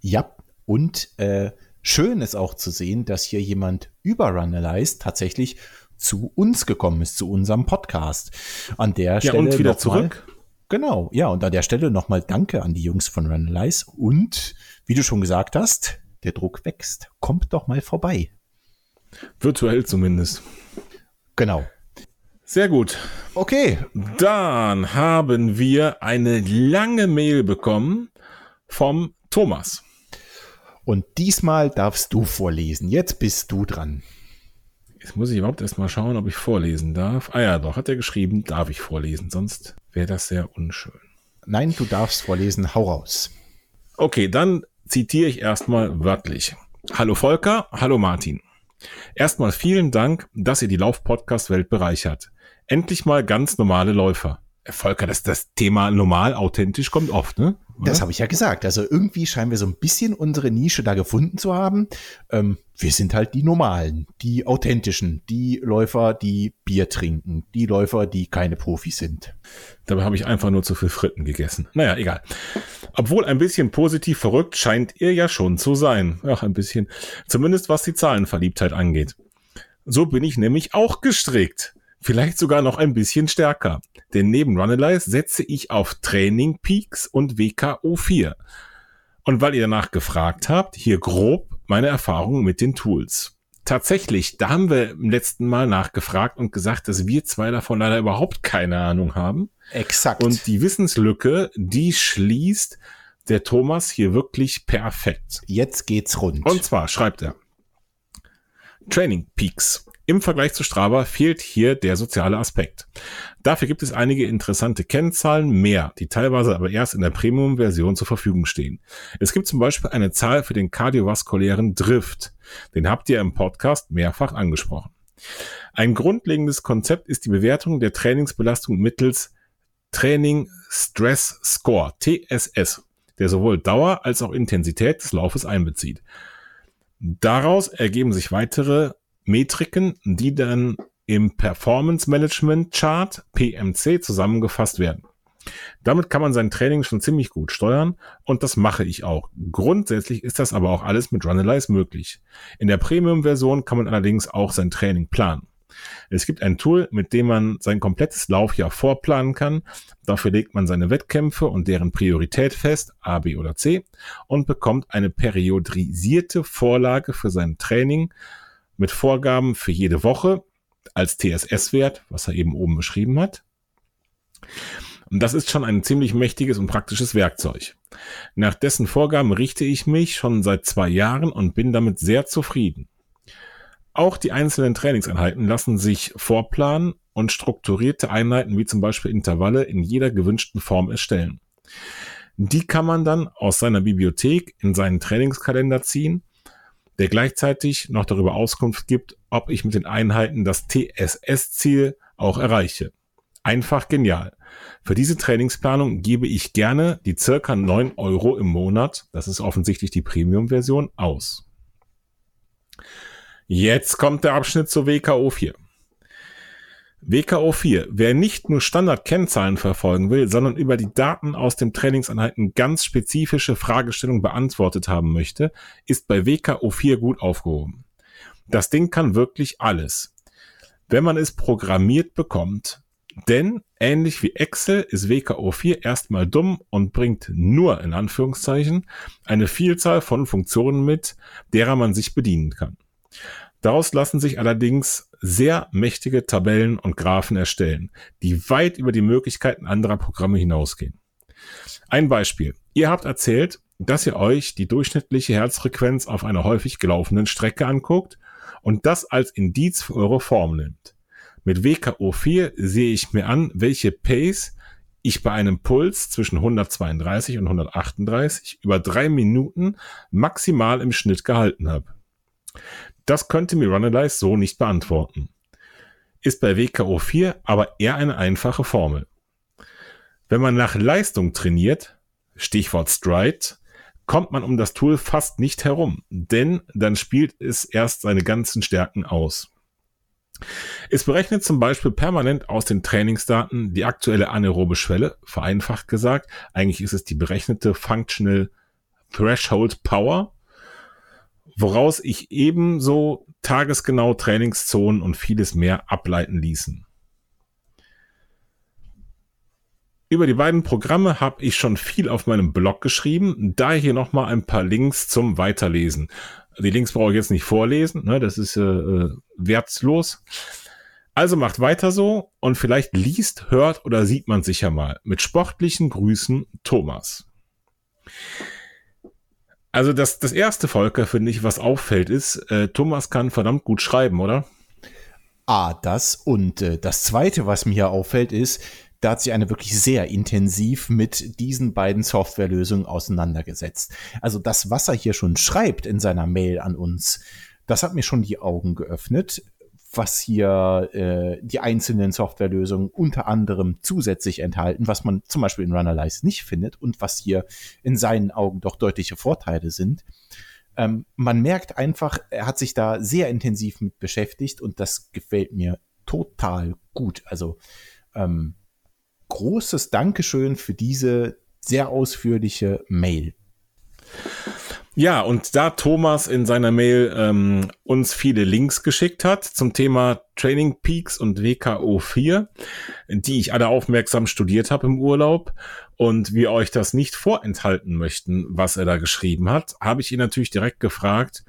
Ja, und äh, schön ist auch zu sehen, dass hier jemand über Runalyze tatsächlich zu uns gekommen ist, zu unserem Podcast. An der Stelle. Ja, und wieder zurück. Mal, genau, ja, und an der Stelle nochmal Danke an die Jungs von Runalyze. Und wie du schon gesagt hast, der Druck wächst. Kommt doch mal vorbei. Virtuell zumindest. Genau. Sehr gut. Okay. Dann haben wir eine lange Mail bekommen vom Thomas. Und diesmal darfst du vorlesen. Jetzt bist du dran. Jetzt muss ich überhaupt erstmal schauen, ob ich vorlesen darf. Ah ja, doch, hat er geschrieben, darf ich vorlesen, sonst wäre das sehr unschön. Nein, du darfst vorlesen, hau raus. Okay, dann zitiere ich erstmal wörtlich. Hallo Volker, hallo Martin. Erstmal vielen Dank, dass ihr die Lauf-Podcast-Welt bereichert. Endlich mal ganz normale Läufer. Volker, das, das Thema normal, authentisch kommt oft, ne? Oder? Das habe ich ja gesagt. Also irgendwie scheinen wir so ein bisschen unsere Nische da gefunden zu haben. Ähm, wir sind halt die Normalen, die Authentischen, die Läufer, die Bier trinken, die Läufer, die keine Profis sind. Dabei habe ich einfach nur zu viel Fritten gegessen. Naja, egal. Obwohl ein bisschen positiv verrückt scheint ihr ja schon zu sein. Ach, ein bisschen. Zumindest was die Zahlenverliebtheit angeht. So bin ich nämlich auch gestrickt. Vielleicht sogar noch ein bisschen stärker. Denn neben Runalyze setze ich auf Training Peaks und WKO4. Und weil ihr danach gefragt habt, hier grob meine Erfahrungen mit den Tools. Tatsächlich, da haben wir im letzten Mal nachgefragt und gesagt, dass wir zwei davon leider überhaupt keine Ahnung haben. Exakt. Und die Wissenslücke, die schließt der Thomas hier wirklich perfekt. Jetzt geht's rund. Und zwar schreibt er. Training Peaks. Im Vergleich zu Strava fehlt hier der soziale Aspekt. Dafür gibt es einige interessante Kennzahlen mehr, die teilweise aber erst in der Premium-Version zur Verfügung stehen. Es gibt zum Beispiel eine Zahl für den kardiovaskulären Drift. Den habt ihr im Podcast mehrfach angesprochen. Ein grundlegendes Konzept ist die Bewertung der Trainingsbelastung mittels Training Stress Score, TSS, der sowohl Dauer als auch Intensität des Laufes einbezieht. Daraus ergeben sich weitere Metriken, die dann im Performance Management Chart PMC zusammengefasst werden. Damit kann man sein Training schon ziemlich gut steuern und das mache ich auch. Grundsätzlich ist das aber auch alles mit Runalyze möglich. In der Premium-Version kann man allerdings auch sein Training planen. Es gibt ein Tool, mit dem man sein komplettes Laufjahr vorplanen kann. Dafür legt man seine Wettkämpfe und deren Priorität fest, A, B oder C, und bekommt eine periodisierte Vorlage für sein Training mit Vorgaben für jede Woche als TSS-Wert, was er eben oben beschrieben hat. Und das ist schon ein ziemlich mächtiges und praktisches Werkzeug. Nach dessen Vorgaben richte ich mich schon seit zwei Jahren und bin damit sehr zufrieden. Auch die einzelnen Trainingseinheiten lassen sich vorplanen und strukturierte Einheiten wie zum Beispiel Intervalle in jeder gewünschten Form erstellen. Die kann man dann aus seiner Bibliothek in seinen Trainingskalender ziehen, der gleichzeitig noch darüber Auskunft gibt, ob ich mit den Einheiten das TSS-Ziel auch erreiche. Einfach genial. Für diese Trainingsplanung gebe ich gerne die circa 9 Euro im Monat, das ist offensichtlich die Premium-Version, aus. Jetzt kommt der Abschnitt zur WKO 4. WKO 4. Wer nicht nur Standard-Kennzahlen verfolgen will, sondern über die Daten aus dem Trainingseinheiten ganz spezifische Fragestellungen beantwortet haben möchte, ist bei WKO 4 gut aufgehoben. Das Ding kann wirklich alles. Wenn man es programmiert bekommt, denn ähnlich wie Excel ist WKO 4 erstmal dumm und bringt nur in Anführungszeichen eine Vielzahl von Funktionen mit, derer man sich bedienen kann. Daraus lassen sich allerdings sehr mächtige Tabellen und Graphen erstellen, die weit über die Möglichkeiten anderer Programme hinausgehen. Ein Beispiel. Ihr habt erzählt, dass ihr euch die durchschnittliche Herzfrequenz auf einer häufig gelaufenen Strecke anguckt und das als Indiz für eure Form nimmt. Mit WKO4 sehe ich mir an, welche Pace ich bei einem Puls zwischen 132 und 138 über drei Minuten maximal im Schnitt gehalten habe. Das könnte mir Runalyze so nicht beantworten. Ist bei WKO4 aber eher eine einfache Formel. Wenn man nach Leistung trainiert, Stichwort Stride, kommt man um das Tool fast nicht herum, denn dann spielt es erst seine ganzen Stärken aus. Es berechnet zum Beispiel permanent aus den Trainingsdaten die aktuelle anaerobe Schwelle, vereinfacht gesagt. Eigentlich ist es die berechnete Functional Threshold Power, woraus ich ebenso tagesgenau Trainingszonen und vieles mehr ableiten ließen. Über die beiden Programme habe ich schon viel auf meinem Blog geschrieben, daher hier nochmal ein paar Links zum Weiterlesen. Die Links brauche ich jetzt nicht vorlesen, ne, das ist äh, äh, wertlos. Also macht weiter so und vielleicht liest, hört oder sieht man sich ja mal. Mit sportlichen Grüßen, Thomas. Also das, das erste, Volker, finde ich, was auffällt, ist, äh, Thomas kann verdammt gut schreiben, oder? Ah, das. Und äh, das zweite, was mir hier auffällt, ist, da hat sich eine wirklich sehr intensiv mit diesen beiden Softwarelösungen auseinandergesetzt. Also das, was er hier schon schreibt in seiner Mail an uns, das hat mir schon die Augen geöffnet, was hier äh, die einzelnen Softwarelösungen unter anderem zusätzlich enthalten, was man zum Beispiel in Runalyze nicht findet und was hier in seinen Augen doch deutliche Vorteile sind. Ähm, man merkt einfach, er hat sich da sehr intensiv mit beschäftigt und das gefällt mir total gut. Also ähm, großes Dankeschön für diese sehr ausführliche Mail. Ja, und da Thomas in seiner Mail ähm, uns viele Links geschickt hat zum Thema Training Peaks und WKO 4, die ich alle aufmerksam studiert habe im Urlaub und wir euch das nicht vorenthalten möchten, was er da geschrieben hat, habe ich ihn natürlich direkt gefragt,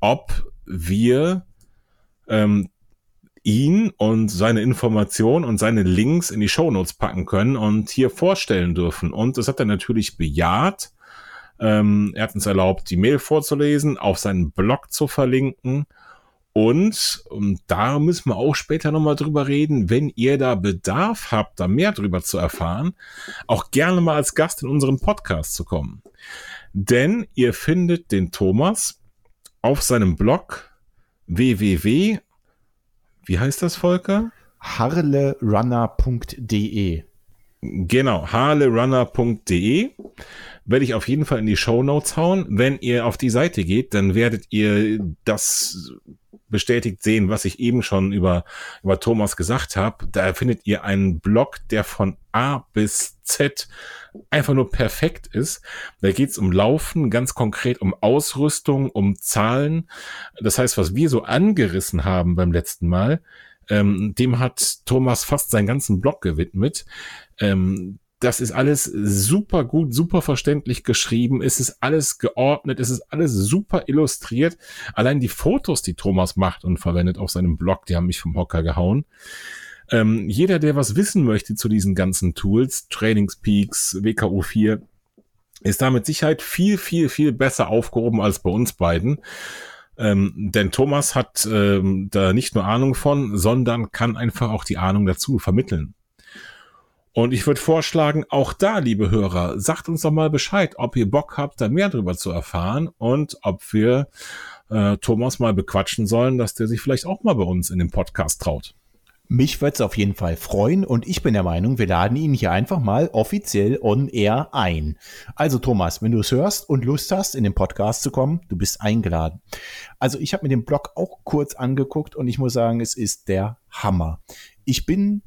ob wir ähm, ihn und seine Informationen und seine Links in die Shownotes packen können und hier vorstellen dürfen. Und das hat er natürlich bejaht. Ähm, er hat uns erlaubt, die Mail vorzulesen, auf seinen Blog zu verlinken. Und, und da müssen wir auch später nochmal drüber reden, wenn ihr da Bedarf habt, da mehr drüber zu erfahren, auch gerne mal als Gast in unserem Podcast zu kommen. Denn ihr findet den Thomas auf seinem Blog www wie heißt das, Volker? harlerunner.de. Genau, harlerunner.de werde ich auf jeden Fall in die Show Notes hauen. Wenn ihr auf die Seite geht, dann werdet ihr das bestätigt sehen, was ich eben schon über, über Thomas gesagt habe. Da findet ihr einen Blog, der von A bis Z einfach nur perfekt ist. Da geht es um Laufen, ganz konkret um Ausrüstung, um Zahlen. Das heißt, was wir so angerissen haben beim letzten Mal, ähm, dem hat Thomas fast seinen ganzen Blog gewidmet. Ähm, das ist alles super gut, super verständlich geschrieben. Es ist alles geordnet. Es ist alles super illustriert. Allein die Fotos, die Thomas macht und verwendet auf seinem Blog, die haben mich vom Hocker gehauen. Ähm, jeder, der was wissen möchte zu diesen ganzen Tools, Trainingspeaks, WKU4, ist da mit Sicherheit viel, viel, viel besser aufgehoben als bei uns beiden. Ähm, denn Thomas hat ähm, da nicht nur Ahnung von, sondern kann einfach auch die Ahnung dazu vermitteln. Und ich würde vorschlagen, auch da, liebe Hörer, sagt uns doch mal Bescheid, ob ihr Bock habt, da mehr darüber zu erfahren und ob wir äh, Thomas mal bequatschen sollen, dass der sich vielleicht auch mal bei uns in den Podcast traut. Mich würde es auf jeden Fall freuen und ich bin der Meinung, wir laden ihn hier einfach mal offiziell on air ein. Also Thomas, wenn du es hörst und Lust hast, in den Podcast zu kommen, du bist eingeladen. Also ich habe mir den Blog auch kurz angeguckt und ich muss sagen, es ist der Hammer. Ich bin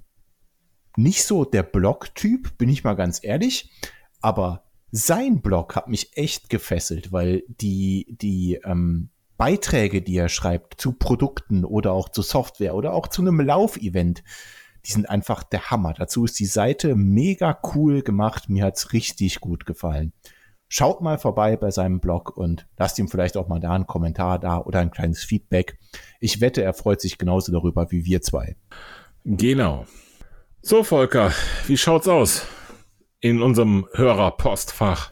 nicht so der Blog-Typ, bin ich mal ganz ehrlich, aber sein Blog hat mich echt gefesselt, weil die, die ähm, Beiträge, die er schreibt zu Produkten oder auch zu Software oder auch zu einem Laufevent, die sind einfach der Hammer. Dazu ist die Seite mega cool gemacht. Mir hat's richtig gut gefallen. Schaut mal vorbei bei seinem Blog und lasst ihm vielleicht auch mal da einen Kommentar da oder ein kleines Feedback. Ich wette, er freut sich genauso darüber wie wir zwei. Genau. So, Volker, wie schaut's aus in unserem Hörerpostfach?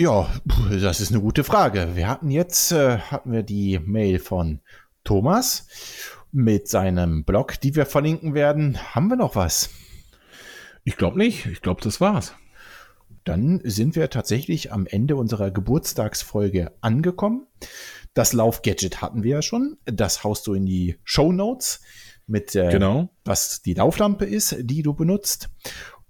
Ja, das ist eine gute Frage. Wir hatten jetzt äh, hatten wir die Mail von Thomas mit seinem Blog, die wir verlinken werden. Haben wir noch was? Ich glaube nicht. Ich glaube, das war's. Dann sind wir tatsächlich am Ende unserer Geburtstagsfolge angekommen. Das Laufgadget hatten wir ja schon. Das haust du in die Show Notes mit, äh, genau. was die Lauflampe ist, die du benutzt.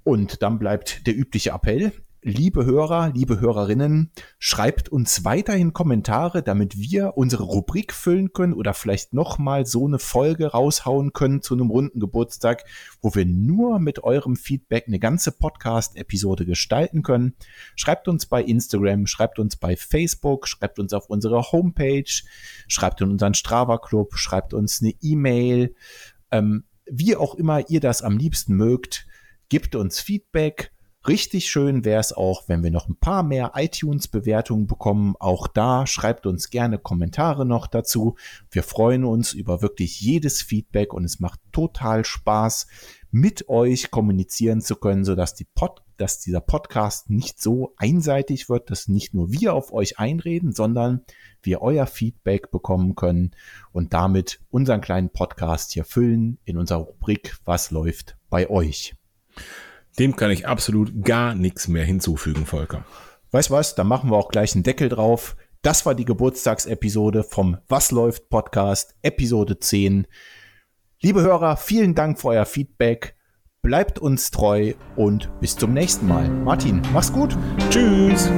Und dann bleibt der übliche Appell. Liebe Hörer, liebe Hörerinnen, schreibt uns weiterhin Kommentare, damit wir unsere Rubrik füllen können oder vielleicht nochmal so eine Folge raushauen können zu einem runden Geburtstag, wo wir nur mit eurem Feedback eine ganze Podcast-Episode gestalten können. Schreibt uns bei Instagram, schreibt uns bei Facebook, schreibt uns auf unsere Homepage, schreibt in unseren Strava Club, schreibt uns eine E-Mail, ähm, wie auch immer ihr das am liebsten mögt, gebt uns Feedback Richtig schön wäre es auch, wenn wir noch ein paar mehr iTunes-Bewertungen bekommen. Auch da schreibt uns gerne Kommentare noch dazu. Wir freuen uns über wirklich jedes Feedback und es macht total Spaß, mit euch kommunizieren zu können, sodass die Pod dass dieser Podcast nicht so einseitig wird, dass nicht nur wir auf euch einreden, sondern wir euer Feedback bekommen können und damit unseren kleinen Podcast hier füllen in unserer Rubrik Was läuft bei euch. Dem kann ich absolut gar nichts mehr hinzufügen, Volker. Weißt was, da machen wir auch gleich einen Deckel drauf. Das war die Geburtstagsepisode vom Was läuft Podcast, Episode 10. Liebe Hörer, vielen Dank für euer Feedback. Bleibt uns treu und bis zum nächsten Mal. Martin, mach's gut. Tschüss.